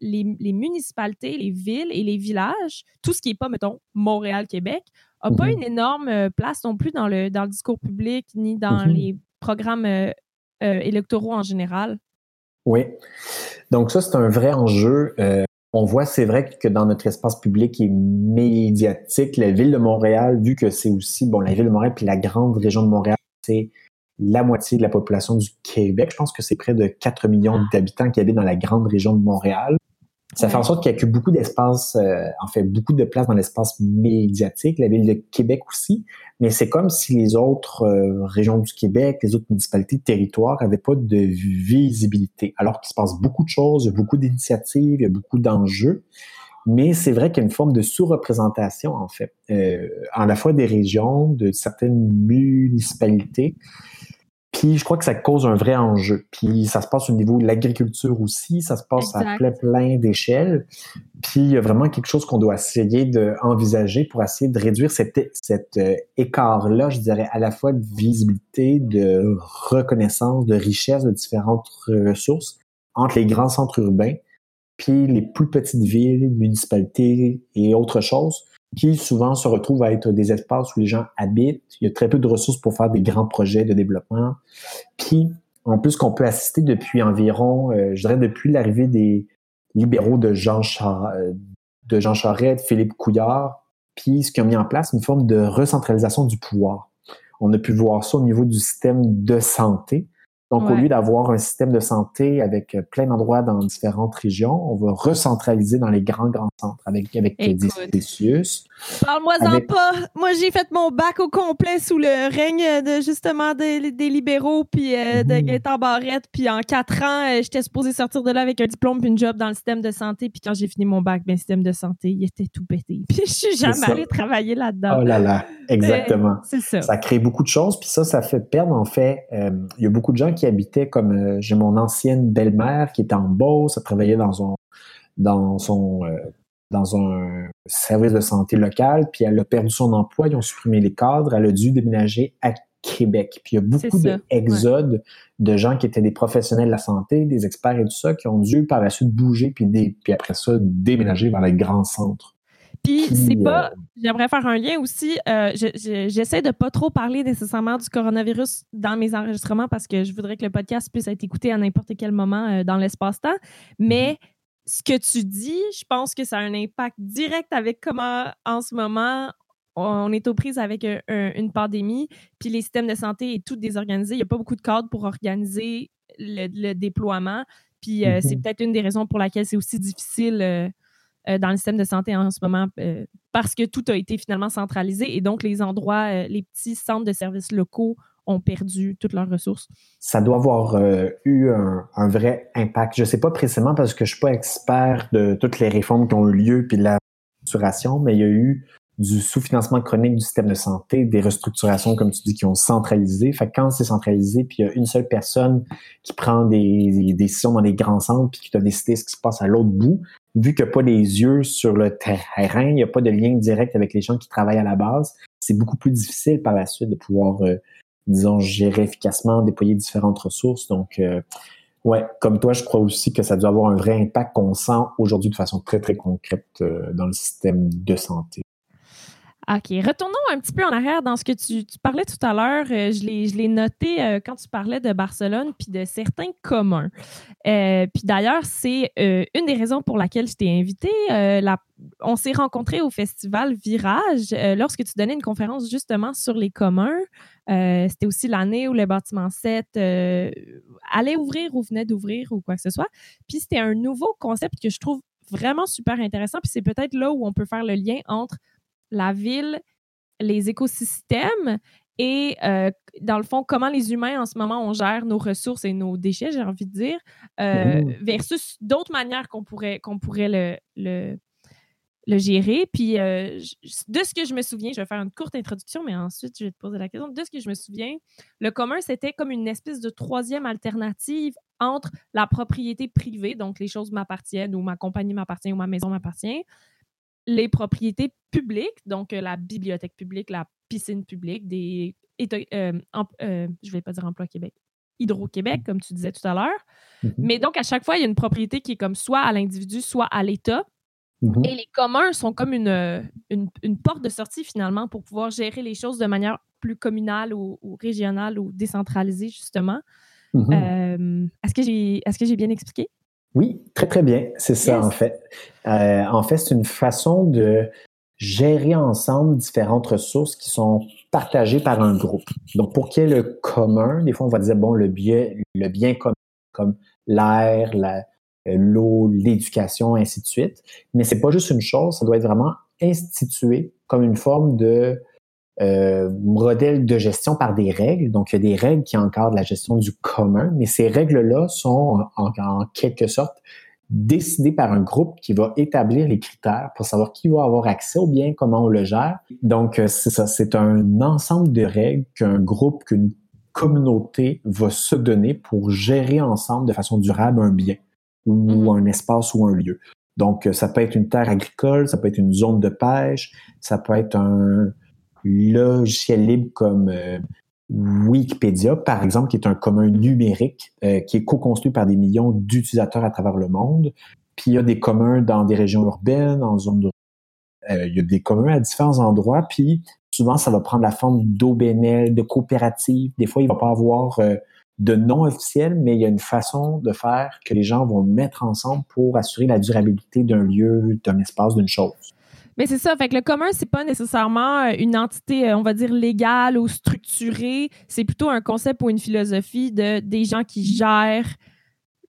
les, municipalités, les villes et les villages, tout ce qui n'est pas, mettons, Montréal-Québec, n'a pas mhm. une énorme euh, place non plus dans le, dans le discours public ni dans mhm. les programmes euh, euh, électoraux en général. Oui. Donc ça, c'est un vrai enjeu. on voit, c'est vrai que dans notre espace public et médiatique, la ville de Montréal, vu que c'est aussi, bon, la ville de Montréal puis la grande région de Montréal, c'est la moitié de la population du Québec. Je pense que c'est près de 4 millions ah. d'habitants qui habitent dans la grande région de Montréal. Ça fait en sorte qu'il n'y a que beaucoup d'espace, euh, en fait, beaucoup de place dans l'espace médiatique, la ville de Québec aussi, mais c'est comme si les autres euh, régions du Québec, les autres municipalités, territoires n'avaient pas de visibilité, alors qu'il se passe beaucoup de choses, il y a beaucoup d'initiatives, il y a beaucoup d'enjeux, mais c'est vrai qu'il y a une forme de sous-représentation, en fait, euh, à la fois des régions, de certaines municipalités, puis je crois que ça cause un vrai enjeu. Puis ça se passe au niveau de l'agriculture aussi, ça se passe à plein, plein d'échelles. Puis il y a vraiment quelque chose qu'on doit essayer d'envisager pour essayer de réduire cet, cet euh, écart-là, je dirais, à la fois de visibilité, de reconnaissance, de richesse de différentes ressources entre les grands centres urbains, puis les plus petites villes, municipalités et autres choses qui souvent se retrouvent à être des espaces où les gens habitent. Il y a très peu de ressources pour faire des grands projets de développement. Puis, en plus, qu'on peut assister depuis environ, euh, je dirais depuis l'arrivée des libéraux de Jean, euh, de Philippe Couillard, puis ce qui ont mis en place une forme de recentralisation du pouvoir. On a pu voir ça au niveau du système de santé. Donc, au lieu d'avoir un système de santé avec euh, plein d'endroits dans différentes régions, on va recentraliser dans les grands, grands centres avec, avec des spécius. Parle-moi-en pas. Moi, j'ai fait mon bac au complet sous le règne de justement des, libéraux puis euh, de Gaëtan Barrette. Puis en quatre ans, euh, j'étais supposée sortir de là avec un diplôme puis une job dans le système de santé. Puis quand j'ai fini mon bac, ben, le système de santé, il était tout pété. Puis je suis jamais allée travailler là-dedans. Oh là là, exactement. C'est ça. Ça crée beaucoup de choses. Puis ça, ça fait perdre, en fait, il y a beaucoup de gens qui habitait comme euh, j'ai mon ancienne belle-mère qui était en Beauce, elle travaillait dans son dans son euh, dans un service de santé local, puis elle a perdu son emploi, ils ont supprimé les cadres, elle a dû déménager à Québec. Puis il y a beaucoup d'exodes de gens qui étaient des professionnels de la santé, des experts et tout ça, qui ont dû par la suite bouger, puis, puis après ça, déménager vers les grands centres. Puis c'est pas. Euh, j'aimerais faire un lien aussi. Euh, j'essaie de pas trop parler nécessairement du coronavirus dans mes enregistrements parce que je voudrais que le podcast puisse être écouté à n'importe quel moment euh, dans l'espace-temps. Mais mm-hmm. ce que tu dis, je pense que ça a un impact direct avec comment en ce moment on est aux prises avec une pandémie, puis les systèmes de santé est tout désorganisé. Il n'y a pas beaucoup de cadres pour organiser le, déploiement. Puis c'est mm-hmm. peut-être une des raisons pour laquelle c'est aussi difficile euh, dans le système de santé en ce moment euh, parce que tout a été finalement centralisé et donc les endroits, euh, les petits centres de services locaux ont perdu toutes leurs ressources. Ça doit avoir eu un, vrai impact. Je ne sais pas précisément parce que je ne suis pas expert de toutes les réformes qui ont eu lieu puis de la restructuration, mais il y a eu du sous-financement chronique du système de santé, des restructurations, comme tu dis, qui ont centralisé. Fait que quand c'est centralisé, puis il y a une seule personne qui prend des, décisions dans les grands centres, puis qui doit décider ce qui se passe à l'autre bout, vu qu'il n'y a pas les yeux sur le terrain, il n'y a pas de lien direct avec les gens qui travaillent à la base, c'est beaucoup plus difficile par la suite de pouvoir, euh, disons, gérer efficacement, déployer différentes ressources. Donc, euh, ouais, comme toi, je crois aussi que ça doit avoir un vrai impact qu'on sent aujourd'hui de façon très, très concrète euh, dans le système de santé. OK. Retournons un petit peu en arrière dans ce que tu, parlais tout à l'heure. Euh, je l'ai noté euh, quand tu parlais de Barcelone puis de certains communs. Euh, puis d'ailleurs, c'est une des raisons pour laquelle je t'ai invité. on s'est rencontrés au festival Virage lorsque tu donnais une conférence justement sur les communs. C'était aussi l'année où le bâtiment 7 allait ouvrir ou venait d'ouvrir ou quoi que ce soit. Puis c'était un nouveau concept que je trouve vraiment super intéressant. Puis c'est peut-être là où on peut faire le lien entre la ville, les écosystèmes et euh, dans le fond, comment les humains en ce moment on gère nos ressources et nos déchets, j'ai envie de dire, euh, versus d'autres manières qu'on pourrait, qu'on pourrait le, le gérer. Puis euh, de ce que je me souviens, je vais faire une courte introduction, mais ensuite je vais te poser la question. De ce que je me souviens, le commun, c'était comme une espèce de troisième alternative entre la propriété privée, donc les choses m'appartiennent ou ma compagnie m'appartient ou ma maison m'appartient, les propriétés publiques, donc euh, la bibliothèque publique, la piscine publique, des euh, je vais pas dire emploi Québec, Hydro-Québec, comme tu disais tout à l'heure. Mm-hmm. Mais donc, à chaque fois, il y a une propriété qui est comme soit à l'individu, soit à l'État. Mm-hmm. Et les communs sont comme une, une, porte de sortie finalement pour pouvoir gérer les choses de manière plus communale ou, régionale ou décentralisée, justement. Euh, est-ce que j'ai est-ce que j'ai bien expliqué? Oui, très très bien. C'est ça en fait. Euh, en fait, c'est une façon de gérer ensemble différentes ressources qui sont partagées par un groupe. Donc, pour qu'il y ait le commun, des fois, on va dire, bon, le bien, le bien commun, comme l'air, l'eau, l'éducation, ainsi de suite. Mais c'est pas juste une chose, ça doit être vraiment institué comme une forme de euh, modèle de gestion par des règles. Donc, il y a des règles qui encadrent la gestion du commun, mais ces règles-là sont en, en, quelque sorte décidé par un groupe qui va établir les critères pour savoir qui va avoir accès au bien, comment on le gère. Donc, euh, c'est ça, c'est un ensemble de règles qu'un groupe, qu'une communauté va se donner pour gérer ensemble de façon durable un bien ou mm-hmm. un espace ou un lieu. Donc, euh, ça peut être une terre agricole, ça peut être une zone de pêche, ça peut être un logiciel libre comme euh, Wikipédia, par exemple, qui est un commun numérique euh, qui est co-construit par des millions d'utilisateurs à travers le monde. Puis il y a des communs dans des régions urbaines, en zone de... Euh, il y a des communs à différents endroits, puis souvent ça va prendre la forme d'OBNL, de coopérative. Des fois, il va pas avoir de nom officiel, mais il y a une façon de faire que les gens vont mettre ensemble pour assurer la durabilité d'un lieu, d'un espace, d'une chose. Mais c'est ça. Fait le commun, c'est pas nécessairement euh, une entité, euh, on va dire, légale ou structurée. C'est plutôt un concept ou une philosophie de des gens qui gèrent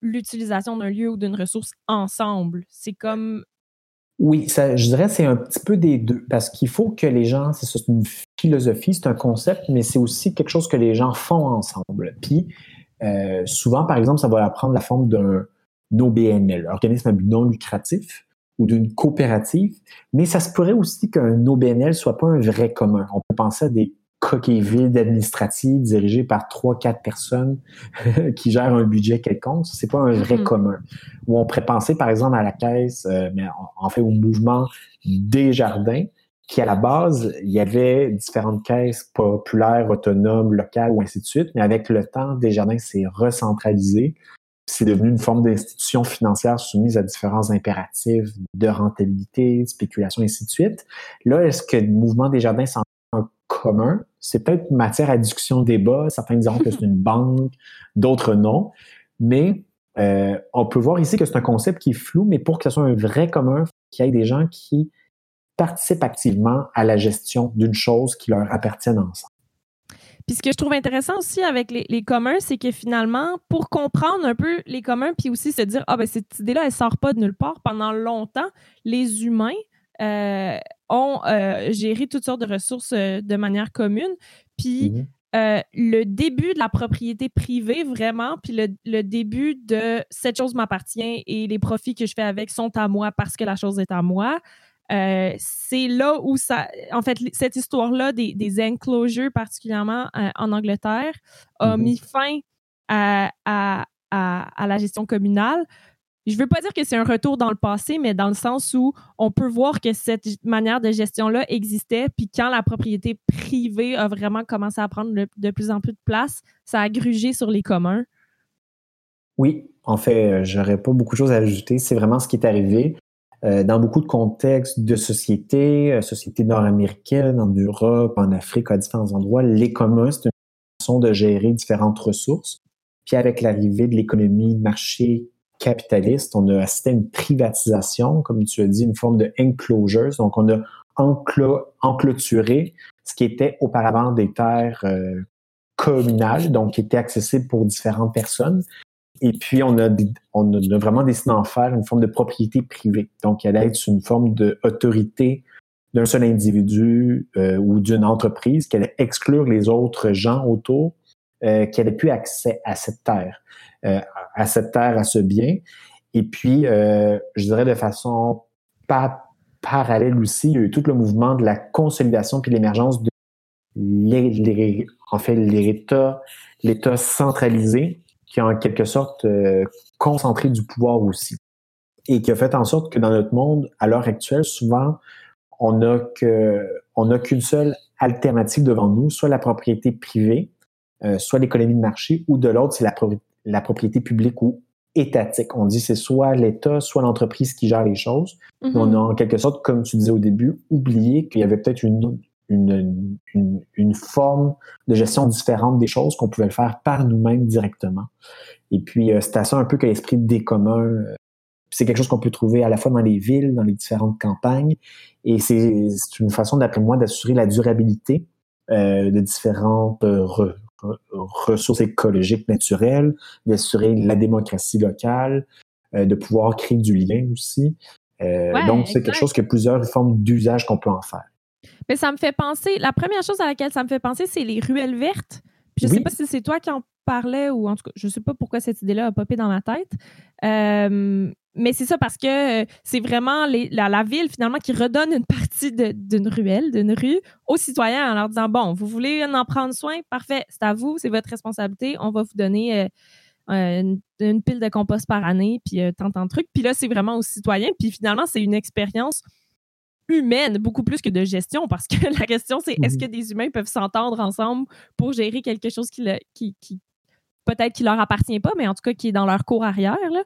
l'utilisation d'un lieu ou d'une ressource ensemble. C'est comme. Oui, je dirais c'est un petit peu des deux. Parce qu'il faut que les gens, c'est une philosophie, c'est un concept, mais c'est aussi quelque chose que les gens font ensemble. Puis, euh, souvent, par exemple, ça va prendre la forme d'un OBNL, organisme non lucratif ou d'une coopérative, mais ça se pourrait aussi qu'un OBNL soit pas un vrai commun. On peut penser à des coquilles vides administratives dirigées par trois, quatre personnes qui gèrent un budget quelconque. C'est pas un vrai mm-hmm. commun. Ou on pourrait penser, par exemple, à la caisse, euh, mais en fait au mouvement des jardins, qui à la base, il y avait différentes caisses populaires, autonomes, locales ou ainsi de suite, mais avec le temps, Desjardins s'est recentralisé c'est devenu une forme d'institution financière soumise à différents impératifs de rentabilité, de spéculation, et ainsi de suite. Là, est-ce que le mouvement des jardins s'en un commun? C'est peut-être matière à discussion, débat. Certains diront que c'est une banque, d'autres non. Mais euh, on peut voir ici que c'est un concept qui est flou, mais pour que ce soit un vrai commun, qu'il y ait des gens qui participent activement à la gestion d'une chose qui leur appartient ensemble. Puis ce que je trouve intéressant aussi avec les, communs, c'est que finalement, pour comprendre un peu les communs, puis aussi se dire, ah ben cette idée-là, elle sort pas de nulle part. Pendant longtemps, les humains euh, ont euh, géré toutes sortes de ressources euh, de manière commune. Puis mm-hmm. le début de la propriété privée, vraiment, puis le, le début de cette chose m'appartient et les profits que je fais avec sont à moi parce que la chose est à moi, euh, c'est là où ça. En fait, cette histoire-là des, des enclosures, particulièrement euh, en Angleterre, a mm-hmm. mis fin à, à, à, la gestion communale. Je ne veux pas dire que c'est un retour dans le passé, mais dans le sens où on peut voir que cette manière de gestion-là existait, puis quand la propriété privée a vraiment commencé à prendre de plus en plus de place, ça a grugé sur les communs. Oui, en fait, euh, j'aurais pas beaucoup de choses à ajouter. C'est vraiment ce qui est arrivé. Euh, dans beaucoup de contextes de sociétés, euh, sociétés nord-américaines, en Europe, en Afrique, à différents endroits, les communs, c'est une façon de gérer différentes ressources. Puis avec l'arrivée de l'économie de marché capitaliste, on a assisté à une privatisation, comme tu as dit, une forme de enclosures. Donc, on a enclôturé ce qui était auparavant des terres euh, communales, donc qui étaient accessibles pour différentes personnes. Et puis, on a, on a vraiment décidé d'en faire une forme de propriété privée. Donc, elle allait être une forme d'autorité d'un seul individu euh, ou d'une entreprise qui allait exclure les autres gens autour euh, qui n'avaient plus accès à cette terre, euh, à cette terre, à ce bien. Et puis, euh, je dirais de façon pas parallèle aussi, il y a eu tout le mouvement de la consolidation puis l'émergence de en fait l'État, l'État centralisé qui a en quelque sorte euh, concentré du pouvoir aussi et qui a fait en sorte que dans notre monde, à l'heure actuelle, souvent, on n'a on qu'une seule alternative devant nous, soit la propriété privée, euh, soit l'économie de marché, ou de l'autre, c'est la, la propriété publique ou étatique. On dit c'est soit l'État, soit l'entreprise qui gère les choses. On mm-hmm. a en quelque sorte, comme tu disais au début, oublié qu'il y avait peut-être une, une, une, une, forme de gestion différente des choses qu'on pouvait le faire par nous-mêmes directement. Et puis, euh, c'est à ça un peu que l'esprit des communs, euh, c'est quelque chose qu'on peut trouver à la fois dans les villes, dans les différentes campagnes, et c'est une façon, d'après moi, d'assurer la durabilité euh, de différentes ressources écologiques naturelles, d'assurer la démocratie locale, de pouvoir créer du lien aussi. donc, c'est quelque chose que plusieurs formes d'usage qu'on peut en faire. Mais ça me fait penser, la première chose à laquelle ça me fait penser, c'est les ruelles vertes. je ne sais pas si c'est toi qui en parlais ou en tout cas, je ne sais pas pourquoi cette idée-là a popé dans ma tête. Euh, mais c'est ça parce que c'est vraiment la, ville finalement qui redonne une partie d'une ruelle, d'une rue aux citoyens en leur disant bon, vous voulez en prendre soin, parfait, c'est à vous, c'est votre responsabilité, on va vous donner euh, une, pile de compost par année, puis euh, tant tant de trucs. Puis là, c'est vraiment aux citoyens, puis finalement, c'est une expérience humaine beaucoup plus que de gestion parce que la question c'est est-ce mhm. que des humains peuvent s'entendre ensemble pour gérer quelque chose qui, qui, qui peut-être qui leur appartient pas mais en tout cas qui est dans leur cours arrière là.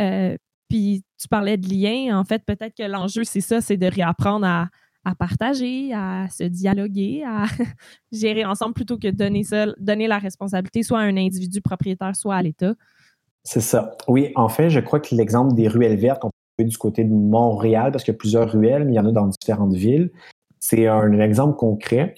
Euh, puis tu parlais de lien en fait peut-être que l'enjeu c'est ça c'est de réapprendre à, à, partager à se dialoguer à gérer ensemble plutôt que donner ça donner la responsabilité soit à un individu propriétaire soit à l'État c'est ça. Oui, en fait, je crois que l'exemple des ruelles vertes, du côté de Montréal, parce qu'il y a plusieurs ruelles, mais il y en a dans différentes villes. C'est un, exemple concret.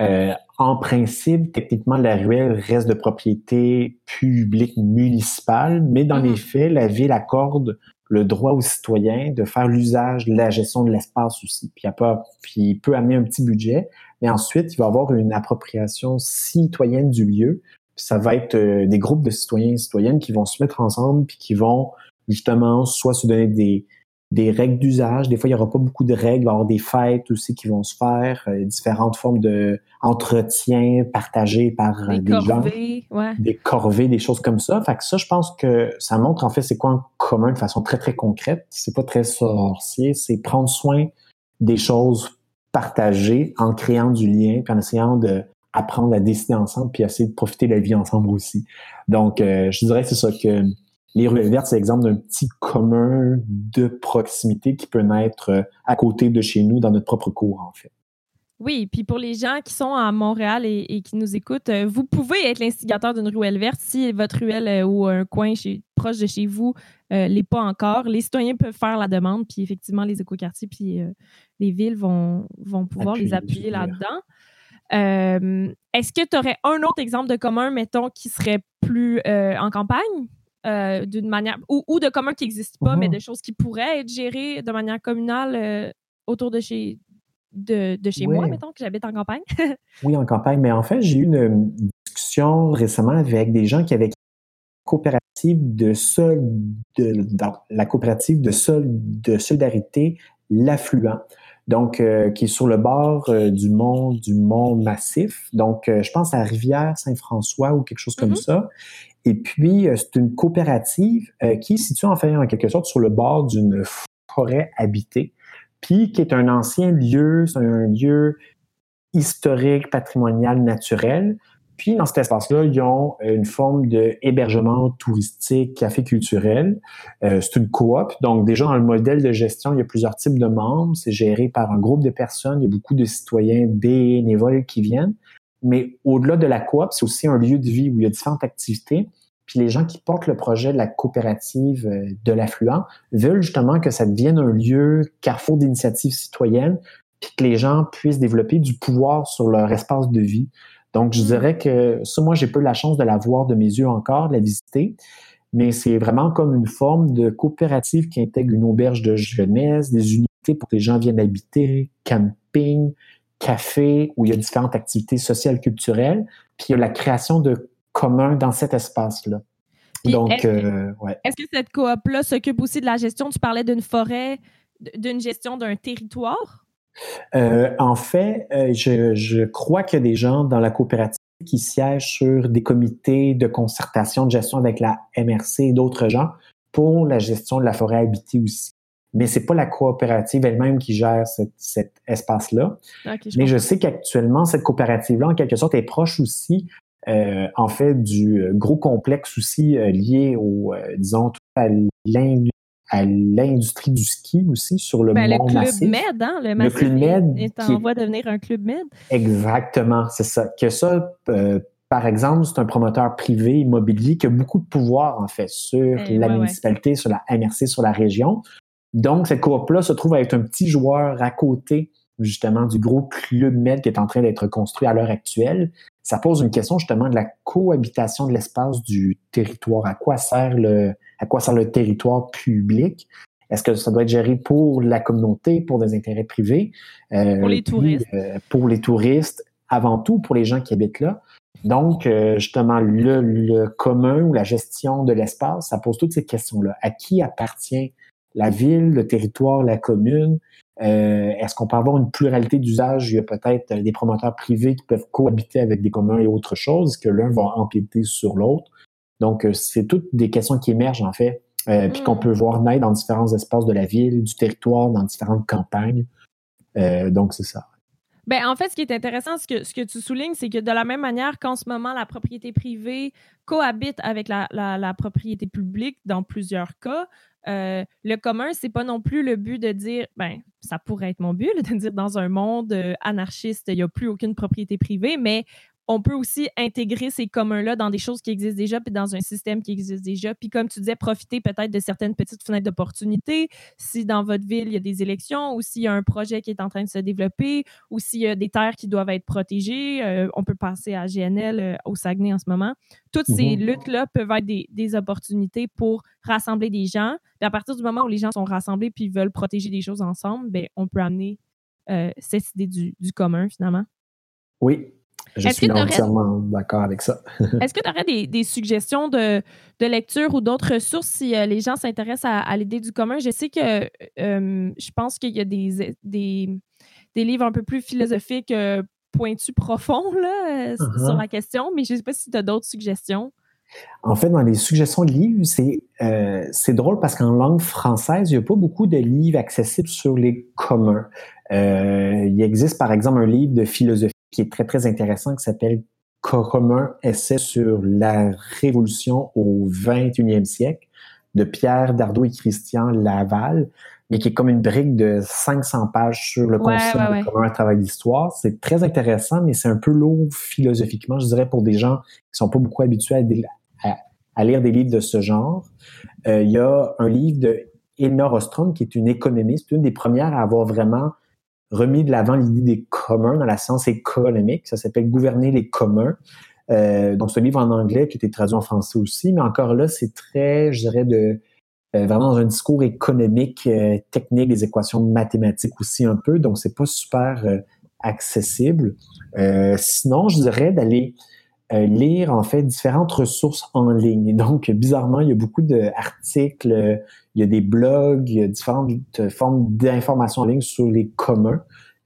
Euh, en principe, techniquement, la ruelle reste de propriété publique municipale, mais dans les mm-hmm. faits, la ville accorde le droit aux citoyens de faire l'usage la gestion de l'espace aussi. Puis, il, puis peut amener un petit budget, mais ensuite, il va y avoir une appropriation citoyenne du lieu. ça va être euh, des groupes de citoyens et citoyennes qui vont se mettre ensemble puis qui vont justement, soit se donner des, des règles d'usage. Des fois, il n'y aura pas beaucoup de règles. Il va y avoir des fêtes aussi qui vont se faire, euh, différentes formes de entretien partagés par euh, des, corvées, gens. Des corvées, des choses comme ça. Fait que ça, je pense que ça montre en fait c'est quoi un commun de façon très, très concrète. C'est pas très sorcier, c'est prendre soin des choses partagées en créant du lien, puis en essayant de apprendre à décider ensemble, puis essayer de profiter de la vie ensemble aussi. Donc, euh, je dirais que c'est ça que les ruelles vertes, c'est l'exemple d'un petit commun de proximité qui peut naître euh, à côté de chez nous, dans notre propre cours, en fait. Oui, puis pour les gens qui sont à Montréal et, qui nous écoutent, euh, vous pouvez être l'instigateur d'une ruelle verte si votre ruelle euh, ou un coin proche de chez vous ne l'est pas encore. Les citoyens peuvent faire la demande, puis effectivement, les écoquartiers puis les villes vont, vont pouvoir les appuyer là-dedans. Est-ce que tu aurais un autre exemple de commun, mettons, qui serait plus en campagne? Euh, d'une manière, ou, de commun qui n'existe pas, mais mhm. de choses qui pourraient être gérées de manière communale euh, autour de chez, de, chez moi, mettons, que j'habite en campagne. oui, en campagne, mais en fait, j'ai eu une discussion récemment avec des gens qui avaient coopérative de sol, de, la coopérative de sol, de solidarité l'affluent. Donc, euh, qui est sur le bord du mont du mont Massif. Donc, je pense à Rivière Saint-François ou quelque chose comme mm-hmm. ça. Et puis, euh, c'est une coopérative euh, qui est située en fait en quelque sorte sur le bord d'une forêt habitée, puis qui est un ancien lieu, c'est un lieu historique, patrimonial, naturel. Puis, dans cet espace-là, ils ont une forme d'hébergement touristique, café culturel. Euh, c'est une coop. Donc, déjà, dans le modèle de gestion, il y a plusieurs types de membres. C'est géré par un groupe de personnes. Il y a beaucoup de citoyens bénévoles qui viennent. Mais au-delà de la coop, c'est aussi un lieu de vie où il y a différentes activités. Puis les gens qui portent le projet de la coopérative euh, de l'affluent veulent justement que ça devienne un lieu carrefour d'initiatives citoyennes, puis que les gens puissent développer du pouvoir sur leur espace de vie. Donc, je dirais que ça, moi, j'ai peu la chance de la voir de mes yeux encore, de la visiter, mais c'est vraiment comme une forme de coopérative qui intègre une auberge de jeunesse, des unités pour que les gens viennent habiter, camping, café, où il y a différentes activités sociales, culturelles, puis il y a la création de commun dans cet espace-là. Donc, est-ce euh, ouais. est-ce que cette coop-là s'occupe aussi de la gestion? Tu parlais d'une forêt d'une gestion d'un territoire? Euh, en fait, euh, je, je, crois qu'il y a des gens dans la coopérative qui siègent sur des comités de concertation de gestion avec la MRC et d'autres gens pour la gestion de la forêt habitée aussi. Mais c'est pas la coopérative elle-même qui gère cet espace-là. Mais je sais qu'actuellement, cette coopérative-là, en quelque sorte, est proche aussi, euh, en fait, du gros complexe aussi euh, lié au, disons, à l'industrie à l'industrie du ski aussi sur le ben, Mont Le Club Med, hein? Le, le Club Med est en voie de devenir un Club Med. Exactement, c'est ça. Que ça, euh, par exemple, c'est un promoteur privé immobilier qui a beaucoup de pouvoir, en fait, sur eh, la municipalité, sur la MRC, sur la région. Donc, cette coop-là se trouve à être un petit joueur à côté, justement, du gros Club Med qui est en train d'être construit à l'heure actuelle. Ça pose une question, justement, de la cohabitation de l'espace du territoire. À quoi sert le à quoi sert le territoire public? Est-ce que ça doit être géré pour la communauté, pour des intérêts privés? Euh, pour les touristes. Euh, pour les touristes, avant tout pour les gens qui habitent là. Donc, euh, justement, le, le, commun ou la gestion de l'espace, ça pose toutes ces questions-là. À qui appartient la ville, le territoire, la commune? Est-ce qu'on peut avoir une pluralité d'usages? Il y a peut-être des promoteurs privés qui peuvent cohabiter avec des communs et autre chose. Est-ce que l'un va empiéter sur l'autre? Donc, euh, c'est toutes des questions qui émergent, en fait, euh, puis qu'on hmm. peut voir naître dans différents espaces de la ville, du territoire, dans différentes campagnes. Euh, donc, c'est ça. Ben, en fait, ce qui est intéressant, ce que, tu soulignes, c'est que de la même manière qu'en ce moment, la propriété privée cohabite avec la, propriété publique dans plusieurs cas, le commun, c'est pas non plus le but de dire, ben, ça pourrait être mon but, de dire dans un monde anarchiste, il n'y a plus aucune propriété privée, mais on peut aussi intégrer ces communs-là dans des choses qui existent déjà, puis dans un système qui existe déjà. Puis comme tu disais, profiter peut-être de certaines petites fenêtres d'opportunité. Si dans votre ville, il y a des élections, ou s'il y a un projet qui est en train de se développer, ou s'il y a des terres qui doivent être protégées, euh, on peut passer à GNL euh, au Saguenay en ce moment. Toutes ces mhm. luttes-là peuvent être des, opportunités pour rassembler des gens. Puis à partir du moment où les gens sont rassemblés puis veulent protéger des choses ensemble, bien, on peut amener euh, cette idée du, du commun finalement. Oui, je suis entièrement d'accord avec ça. Est-ce que tu aurais des, suggestions de, lecture ou d'autres ressources si euh, les gens s'intéressent à, l'idée du commun? Je sais que euh, je pense qu'il y a des, des, livres un peu plus philosophiques, euh, pointus, profonds là, uh-huh. sur la question, mais je ne sais pas si tu as d'autres suggestions. En fait, dans les suggestions de livres, c'est drôle parce qu'en langue française, il n'y a pas beaucoup de livres accessibles sur les communs. il existe par exemple un livre de philosophie qui est très, très intéressant, qui s'appelle Commun essai sur la révolution au 21e siècle de Pierre Dardot et Christian Laval, mais qui est comme une brique de 500 pages sur le concept de commun travail d'histoire. C'est très intéressant, mais c'est un peu lourd philosophiquement, je dirais, pour des gens qui sont pas beaucoup habitués à, lire des livres de ce genre. Euh, il y a un livre de Elna Ostrom, qui est une économiste, une des premières à avoir vraiment remis de l'avant l'idée des communs dans la science économique. Ça s'appelle Gouverner les communs. Euh, donc, un livre en anglais qui a été traduit en français aussi, mais encore là, c'est très, je dirais, de euh, vraiment dans un discours économique, euh, technique, des équations mathématiques aussi un peu. Donc, c'est pas super accessible. sinon, je dirais d'aller lire en fait différentes ressources en ligne. Donc, bizarrement, il y a beaucoup d'articles, il y a des blogs, il y a différentes formes d'informations en ligne sur les communs.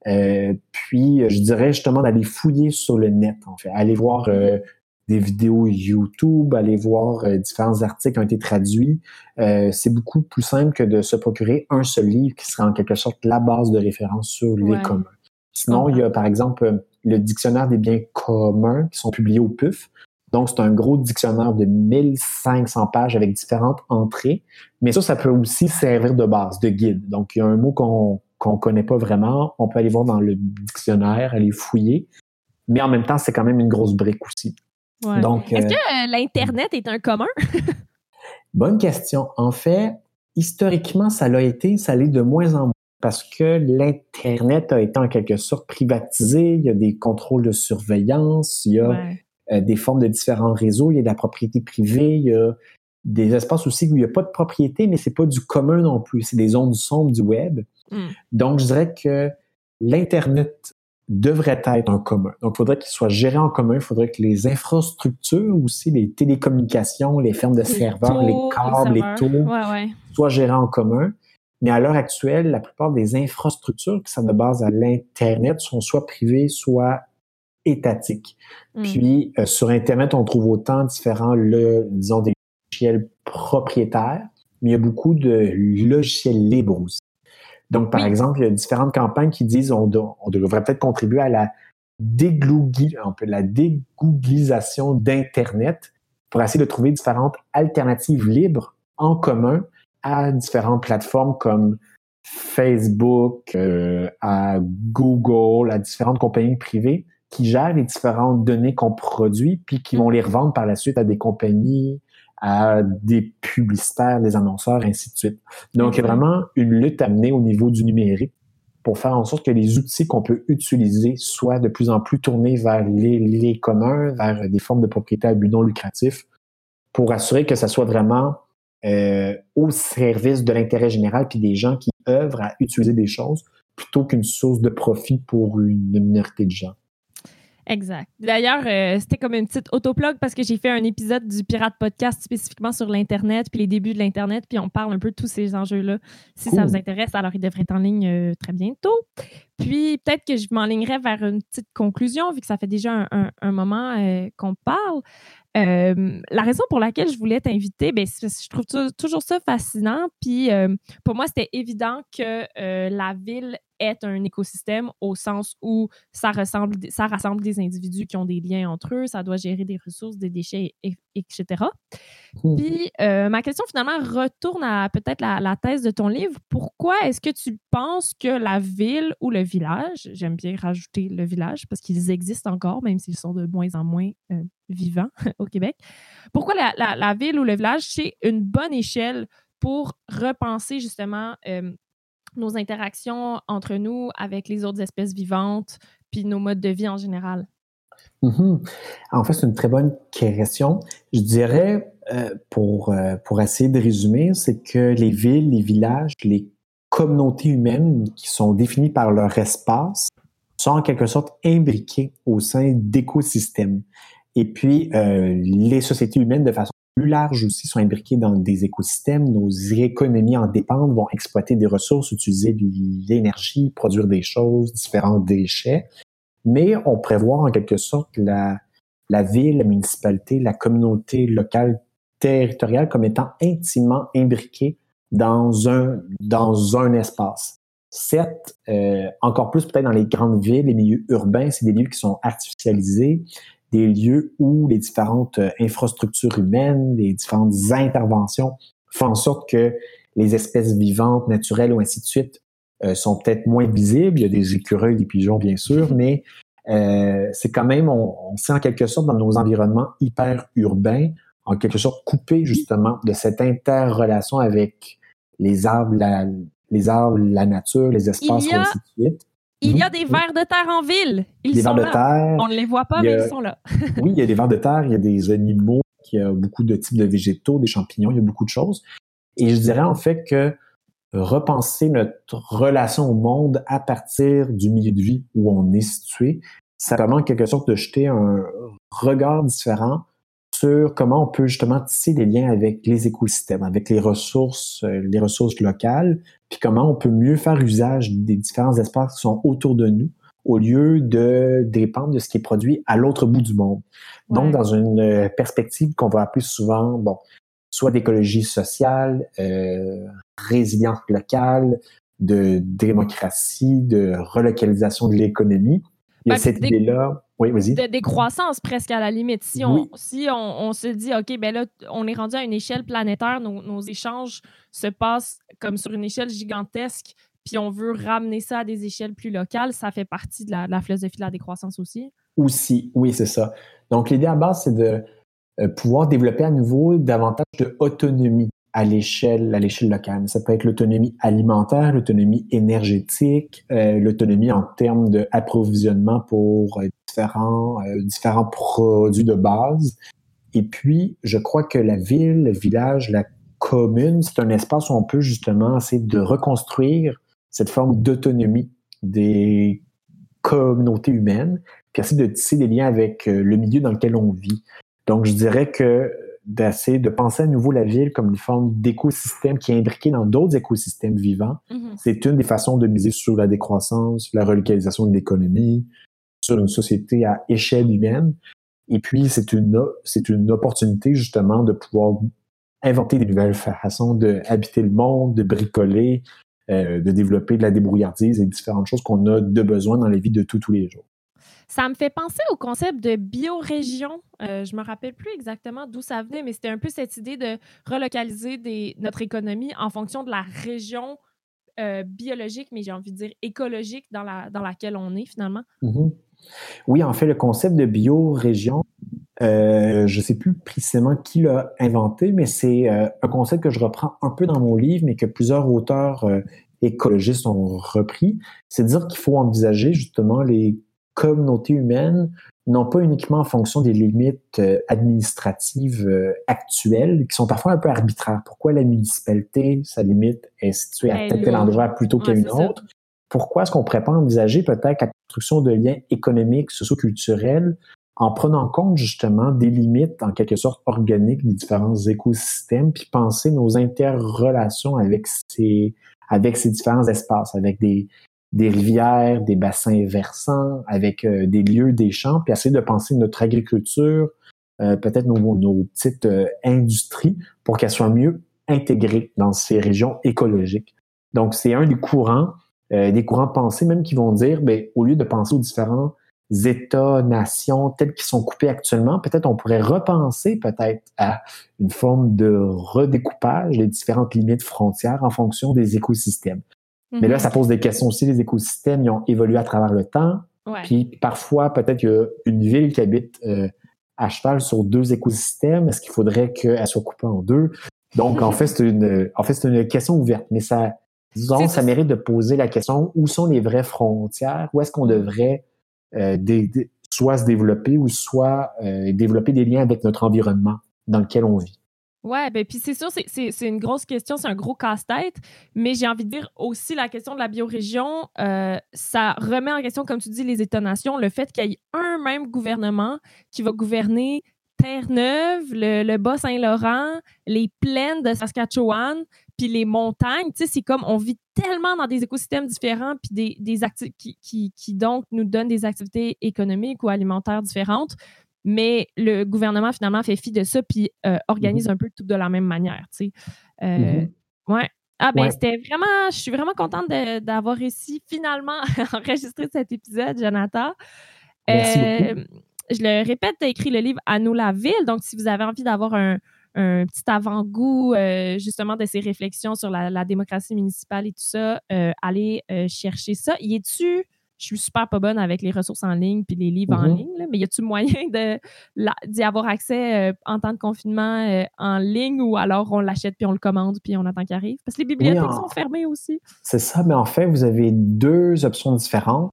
Euh, puis, je dirais justement d'aller fouiller sur le net, en fait. Aller voir euh, des vidéos YouTube, aller voir euh, différents articles qui ont été traduits. c'est beaucoup plus simple que de se procurer un seul livre qui sera en quelque sorte la base de référence sur les communs. Sinon, il y a par exemple le dictionnaire des biens communs qui sont publiés au PUF. Donc, c'est un gros dictionnaire de 1500 pages avec différentes entrées. Mais ça, ça peut aussi servir de base, de guide. Donc, il y a un mot qu'on qu'on connaît pas vraiment. On peut aller voir dans le dictionnaire, aller fouiller. Mais en même temps, c'est quand même une grosse brique aussi. Donc, Est-ce que euh, l'Internet est un commun? bonne question. En fait, historiquement, ça l'a été, ça l'est de moins en moins parce que l'Internet a été en quelque sorte privatisé. Il y a des contrôles de surveillance, il y a euh, des formes de différents réseaux, il y a de la propriété privée, il y a des espaces aussi où il n'y a pas de propriété, mais c'est pas du commun non plus, c'est des zones sombres du web. Hmm. Donc, je dirais que l'Internet devrait être un commun. Donc, il faudrait qu'il soit géré en commun. Il faudrait que les infrastructures aussi, les télécommunications, les fermes de serveurs, les câbles, les taux, soient gérés en commun. Mais à l'heure actuelle, la plupart des infrastructures qui sont de base à l'Internet sont soit privées, soit étatiques. Mm. Puis euh, sur Internet, on trouve autant différents, le, disons, des logiciels propriétaires, mais il y a beaucoup de logiciels libres aussi. Donc, par Oui. exemple, il y a différentes campagnes qui disent on, do- on devrait peut-être contribuer à la déglougui- un peu la dégooglisation d'Internet pour essayer de trouver différentes alternatives libres en commun à différentes plateformes comme Facebook, euh, à Google, à différentes compagnies privées qui gèrent les différentes données qu'on produit puis qui vont les revendre par la suite à des compagnies, à des publicitaires, des annonceurs, ainsi de suite. Donc, il y a vraiment une lutte à mener au niveau du numérique pour faire en sorte que les outils qu'on peut utiliser soient de plus en plus tournés vers les, les communs, vers des formes de propriété à but non lucratif, pour assurer que ça soit vraiment euh, au service de l'intérêt général puis des gens qui œuvrent à utiliser des choses plutôt qu'une source de profit pour une minorité de gens. Exact. D'ailleurs, euh, c'était comme une petite autoplug parce que j'ai fait un épisode du Pirate Podcast spécifiquement sur l'Internet, puis les débuts de l'Internet, puis on parle un peu de tous ces enjeux-là. Si ça vous intéresse, alors il devrait être en ligne euh, très bientôt. Puis peut-être que je m'enlignerai vers une petite conclusion, vu que ça fait déjà un, un- un moment euh, qu'on parle. Euh, la raison pour laquelle je voulais t'inviter, ben, je trouve tou- toujours ça fascinant. Puis euh, pour moi, c'était évident que euh, la ville est un écosystème au sens où ça, ressemble, ça rassemble des individus qui ont des liens entre eux, ça doit gérer des ressources, des déchets, et- etc. Puis euh, ma question finalement retourne à peut-être la, la thèse de ton livre. Pourquoi est-ce que tu penses que la ville ou le village, j'aime bien rajouter le village parce qu'ils existent encore, même s'ils sont de moins en moins euh, vivants au Québec, pourquoi la, la- la ville ou le village, c'est une bonne échelle pour repenser justement euh, nos interactions entre nous avec les autres espèces vivantes, puis nos modes de vie en général? Mhm. En fait, c'est une très bonne question. Je dirais, euh, pour, euh, pour essayer de résumer, c'est que les villes, les villages, les communautés humaines qui sont définies par leur espace sont en quelque sorte imbriquées au sein d'écosystèmes. Et puis, euh, les sociétés humaines, de façon plus large aussi, sont imbriquées dans des écosystèmes. Nos économies en dépendent, vont exploiter des ressources, utiliser de l'énergie, produire des choses, différents déchets mais on prévoit en quelque sorte la, la ville, la municipalité, la communauté locale territoriale comme étant intimement imbriquée dans un, dans un espace. Certes, euh, encore plus peut-être dans les grandes villes, les milieux urbains, c'est des lieux qui sont artificialisés, des lieux où les différentes euh, infrastructures humaines, les différentes interventions font en sorte que les espèces vivantes, naturelles ou ainsi de suite euh, sont peut-être moins visibles. Il y a des écureuils, des pigeons, bien sûr, mais euh, c'est quand même, on, on sait en quelque sorte dans nos environnements hyper urbains, en quelque sorte coupés justement de cette interrelation avec les arbres, la, les arbres, la nature, les espaces, et ainsi de suite. Il y a des vers de terre en ville. Ils Des sont vers de là. terre. On ne les voit pas, mais ils sont là. Oui, il y a des vers de terre, il y a des animaux, il y a beaucoup de types de végétaux, des champignons, il y a beaucoup de choses. Et je dirais en fait que repenser notre relation au monde à partir du milieu de vie où on est situé, ça permet en quelque sorte de jeter un regard différent sur comment on peut justement tisser des liens avec les écosystèmes, avec les ressources, euh, les ressources locales, puis comment on peut mieux faire usage des différents espaces qui sont autour de nous au lieu de dépendre de ce qui est produit à l'autre bout du monde. Ouais. Donc, dans une euh, perspective qu'on va appeler souvent, bon, soit d'écologie sociale, euh, résilience locale, de démocratie, de relocalisation de l'économie. Il y a Ben, cette idée-là. Oui, de décroissance presque à la limite. Si on, Oui. si on, on se dit, OK, ben là, on est rendu à une échelle planétaire, nos, nos échanges se passent comme sur une échelle gigantesque, puis on veut ramener ça à des échelles plus locales, ça fait partie de la, de la philosophie de la décroissance aussi. Aussi, oui, c'est ça. Donc, l'idée à base, c'est de euh, pouvoir développer à nouveau davantage d'autonomie à l'échelle, à l'échelle locale. Ça peut être l'autonomie alimentaire, l'autonomie énergétique, euh, l'autonomie en termes d'approvisionnement pour euh, différents, euh, différents produits de base. Et puis, je crois que la ville, le village, la commune, c'est un espace où on peut justement essayer de reconstruire cette forme d'autonomie des communautés humaines, puis essayer de tisser des liens avec le milieu dans lequel on vit. Donc, je dirais que d'essayer de penser à nouveau la ville comme une forme d'écosystème qui est imbriqué dans d'autres écosystèmes vivants. Mhm. C'est une des façons de miser sur la décroissance, la relocalisation de l'économie, sur une société à échelle humaine. Et puis, c'est une, c'est une opportunité justement de pouvoir inventer des nouvelles façons de habiter le monde, de bricoler, euh, de développer de la débrouillardise et différentes choses qu'on a de besoin dans la vie de tous les jours. Ça me fait penser au concept de biorégion. Euh, je me rappelle plus exactement d'où ça venait, mais c'était un peu cette idée de relocaliser notre économie en fonction de la région euh, biologique, mais j'ai envie de dire écologique dans, la, dans laquelle on est finalement. Mm-hmm. Oui, en fait, le concept de biorégion, euh, je ne sais plus précisément qui l'a inventé, mais c'est euh, un concept que je reprends un peu dans mon livre, mais que plusieurs auteurs écologistes ont repris. C'est dire qu'il faut envisager justement les communautés humaines non pas uniquement en fonction des limites administratives actuelles, qui sont parfois un peu arbitraires. Pourquoi la municipalité, sa limite est située à tel, tel endroit plutôt qu'à une autre? Pourquoi est-ce qu'on ne pourrait pas envisager peut-être la construction de liens économiques, socioculturels en prenant compte justement des limites en quelque sorte organiques des différents écosystèmes, puis penser nos interrelations avec ces, avec ces différents espaces, avec des, des rivières, des bassins versants, avec euh, des lieux, des champs, puis essayer de penser notre agriculture, euh, peut-être nos, nos, petites euh, industries, pour qu'elles soient mieux intégrées dans ces régions écologiques. Donc, c'est un des courants, des courants de pensée même qui vont dire, ben, au lieu de penser aux différents États, nations tels qu'ils sont coupés actuellement, peut-être on pourrait repenser peut-être à une forme de redécoupage des différentes limites frontières en fonction des écosystèmes. Mais là, mhm. ça pose des questions aussi. Les écosystèmes, ils ont évolué à travers le temps. Puis parfois, peut-être qu'il y a une ville qui habite euh, à cheval sur deux écosystèmes. Est-ce qu'il faudrait qu'elle soit coupée en deux? Donc, en fait, c'est une, en fait, c'est une question ouverte. Mais ça, disons, ça mérite de poser la question où sont les vraies frontières? Où est-ce qu'on devrait euh, soit se développer ou soit euh, développer des liens avec notre environnement dans lequel on vit? Ouais, ben puis c'est sûr, c'est une grosse question, c'est un gros casse-tête, mais j'ai envie de dire aussi la question de la biorégion, euh, ça remet en question, comme tu dis, les États-nations, le fait qu'il y ait un même gouvernement qui va gouverner Terre-Neuve, le, le Bas-Saint-Laurent, les plaines de Saskatchewan, puis les montagnes, tu sais, c'est comme on vit tellement dans des écosystèmes différents, puis des, des qui, qui, qui, donc nous donnent des activités économiques ou alimentaires différentes. Mais le gouvernement, finalement, fait fi de ça, puis euh, organise mm-hmm. un peu tout de la même manière, tu sais. Euh, mm-hmm. Ouais. Ah ben c'était vraiment, je suis vraiment contente d'avoir réussi finalement à enregistrer cet épisode, Jonathan. Merci euh, je le répète, tu as écrit le livre À nous la ville. Donc, si vous avez envie d'avoir un, un petit avant-goût justement de ces réflexions sur la, démocratie municipale et tout ça, allez chercher ça. Y est-tu, je suis super pas bonne avec les ressources en ligne puis les livres en mm-hmm. ligne, mais y a-tu moyen d'y avoir accès en temps de confinement en ligne ou alors on l'achète puis on le commande puis on attend qu'il arrive? Parce que les bibliothèques sont fermées aussi. C'est ça, mais en fait, vous avez deux options différentes.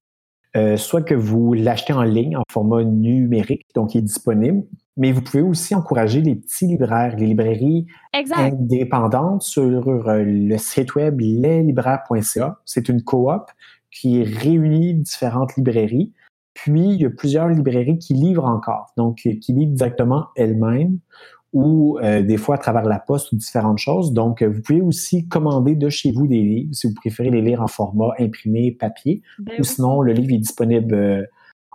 soit que vous l'achetez en ligne en format numérique, donc il est disponible, mais vous pouvez aussi encourager les petits libraires, les librairies indépendantes sur euh, le site web leslibraires.ca. C'est une coop qui réunit différentes librairies. Puis, il y a plusieurs librairies qui livrent encore, donc euh, qui livrent directement elles-mêmes ou euh, des fois à travers la poste ou différentes choses. Donc, vous pouvez aussi commander de chez vous des livres si vous préférez les lire en format imprimé, papier, ben ou sinon le livre est disponible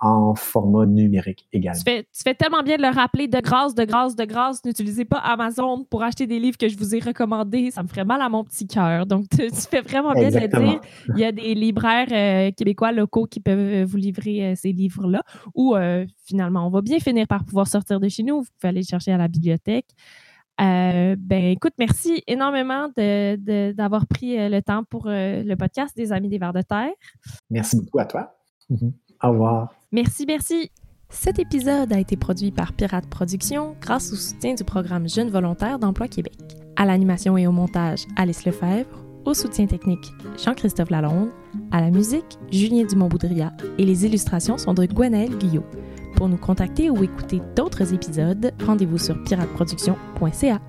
en format numérique également. Tu fais, tu fais, tellement bien de le rappeler, de grâce, de grâce, de grâce, n'utilisez pas Amazon pour acheter des livres que je vous ai recommandés. Ça me ferait mal à mon petit cœur. Donc, tu, fais vraiment bien de le dire. Il y a des libraires euh, québécois locaux qui peuvent euh, vous livrer euh, ces livres-là. Ou finalement, on va bien finir par pouvoir sortir de chez nous. Vous pouvez aller le chercher à la bibliothèque. ben, écoute, merci énormément d'avoir de, pris le temps pour le podcast des Amis des Vers de Terre. Merci beaucoup à toi. Merci, merci. Cet épisode a été produit par Pirate Productions grâce au soutien du programme Jeunes volontaires d'Emploi Québec. À l'animation et au montage, Alice Lefebvre. Au soutien technique, Jean-Christophe Lalonde. À la musique, Julien Dumont-Boudria. Et les illustrations sont de Gwenaël Guyot. Pour nous contacter ou écouter d'autres épisodes, rendez-vous sur pirateproduction.ca.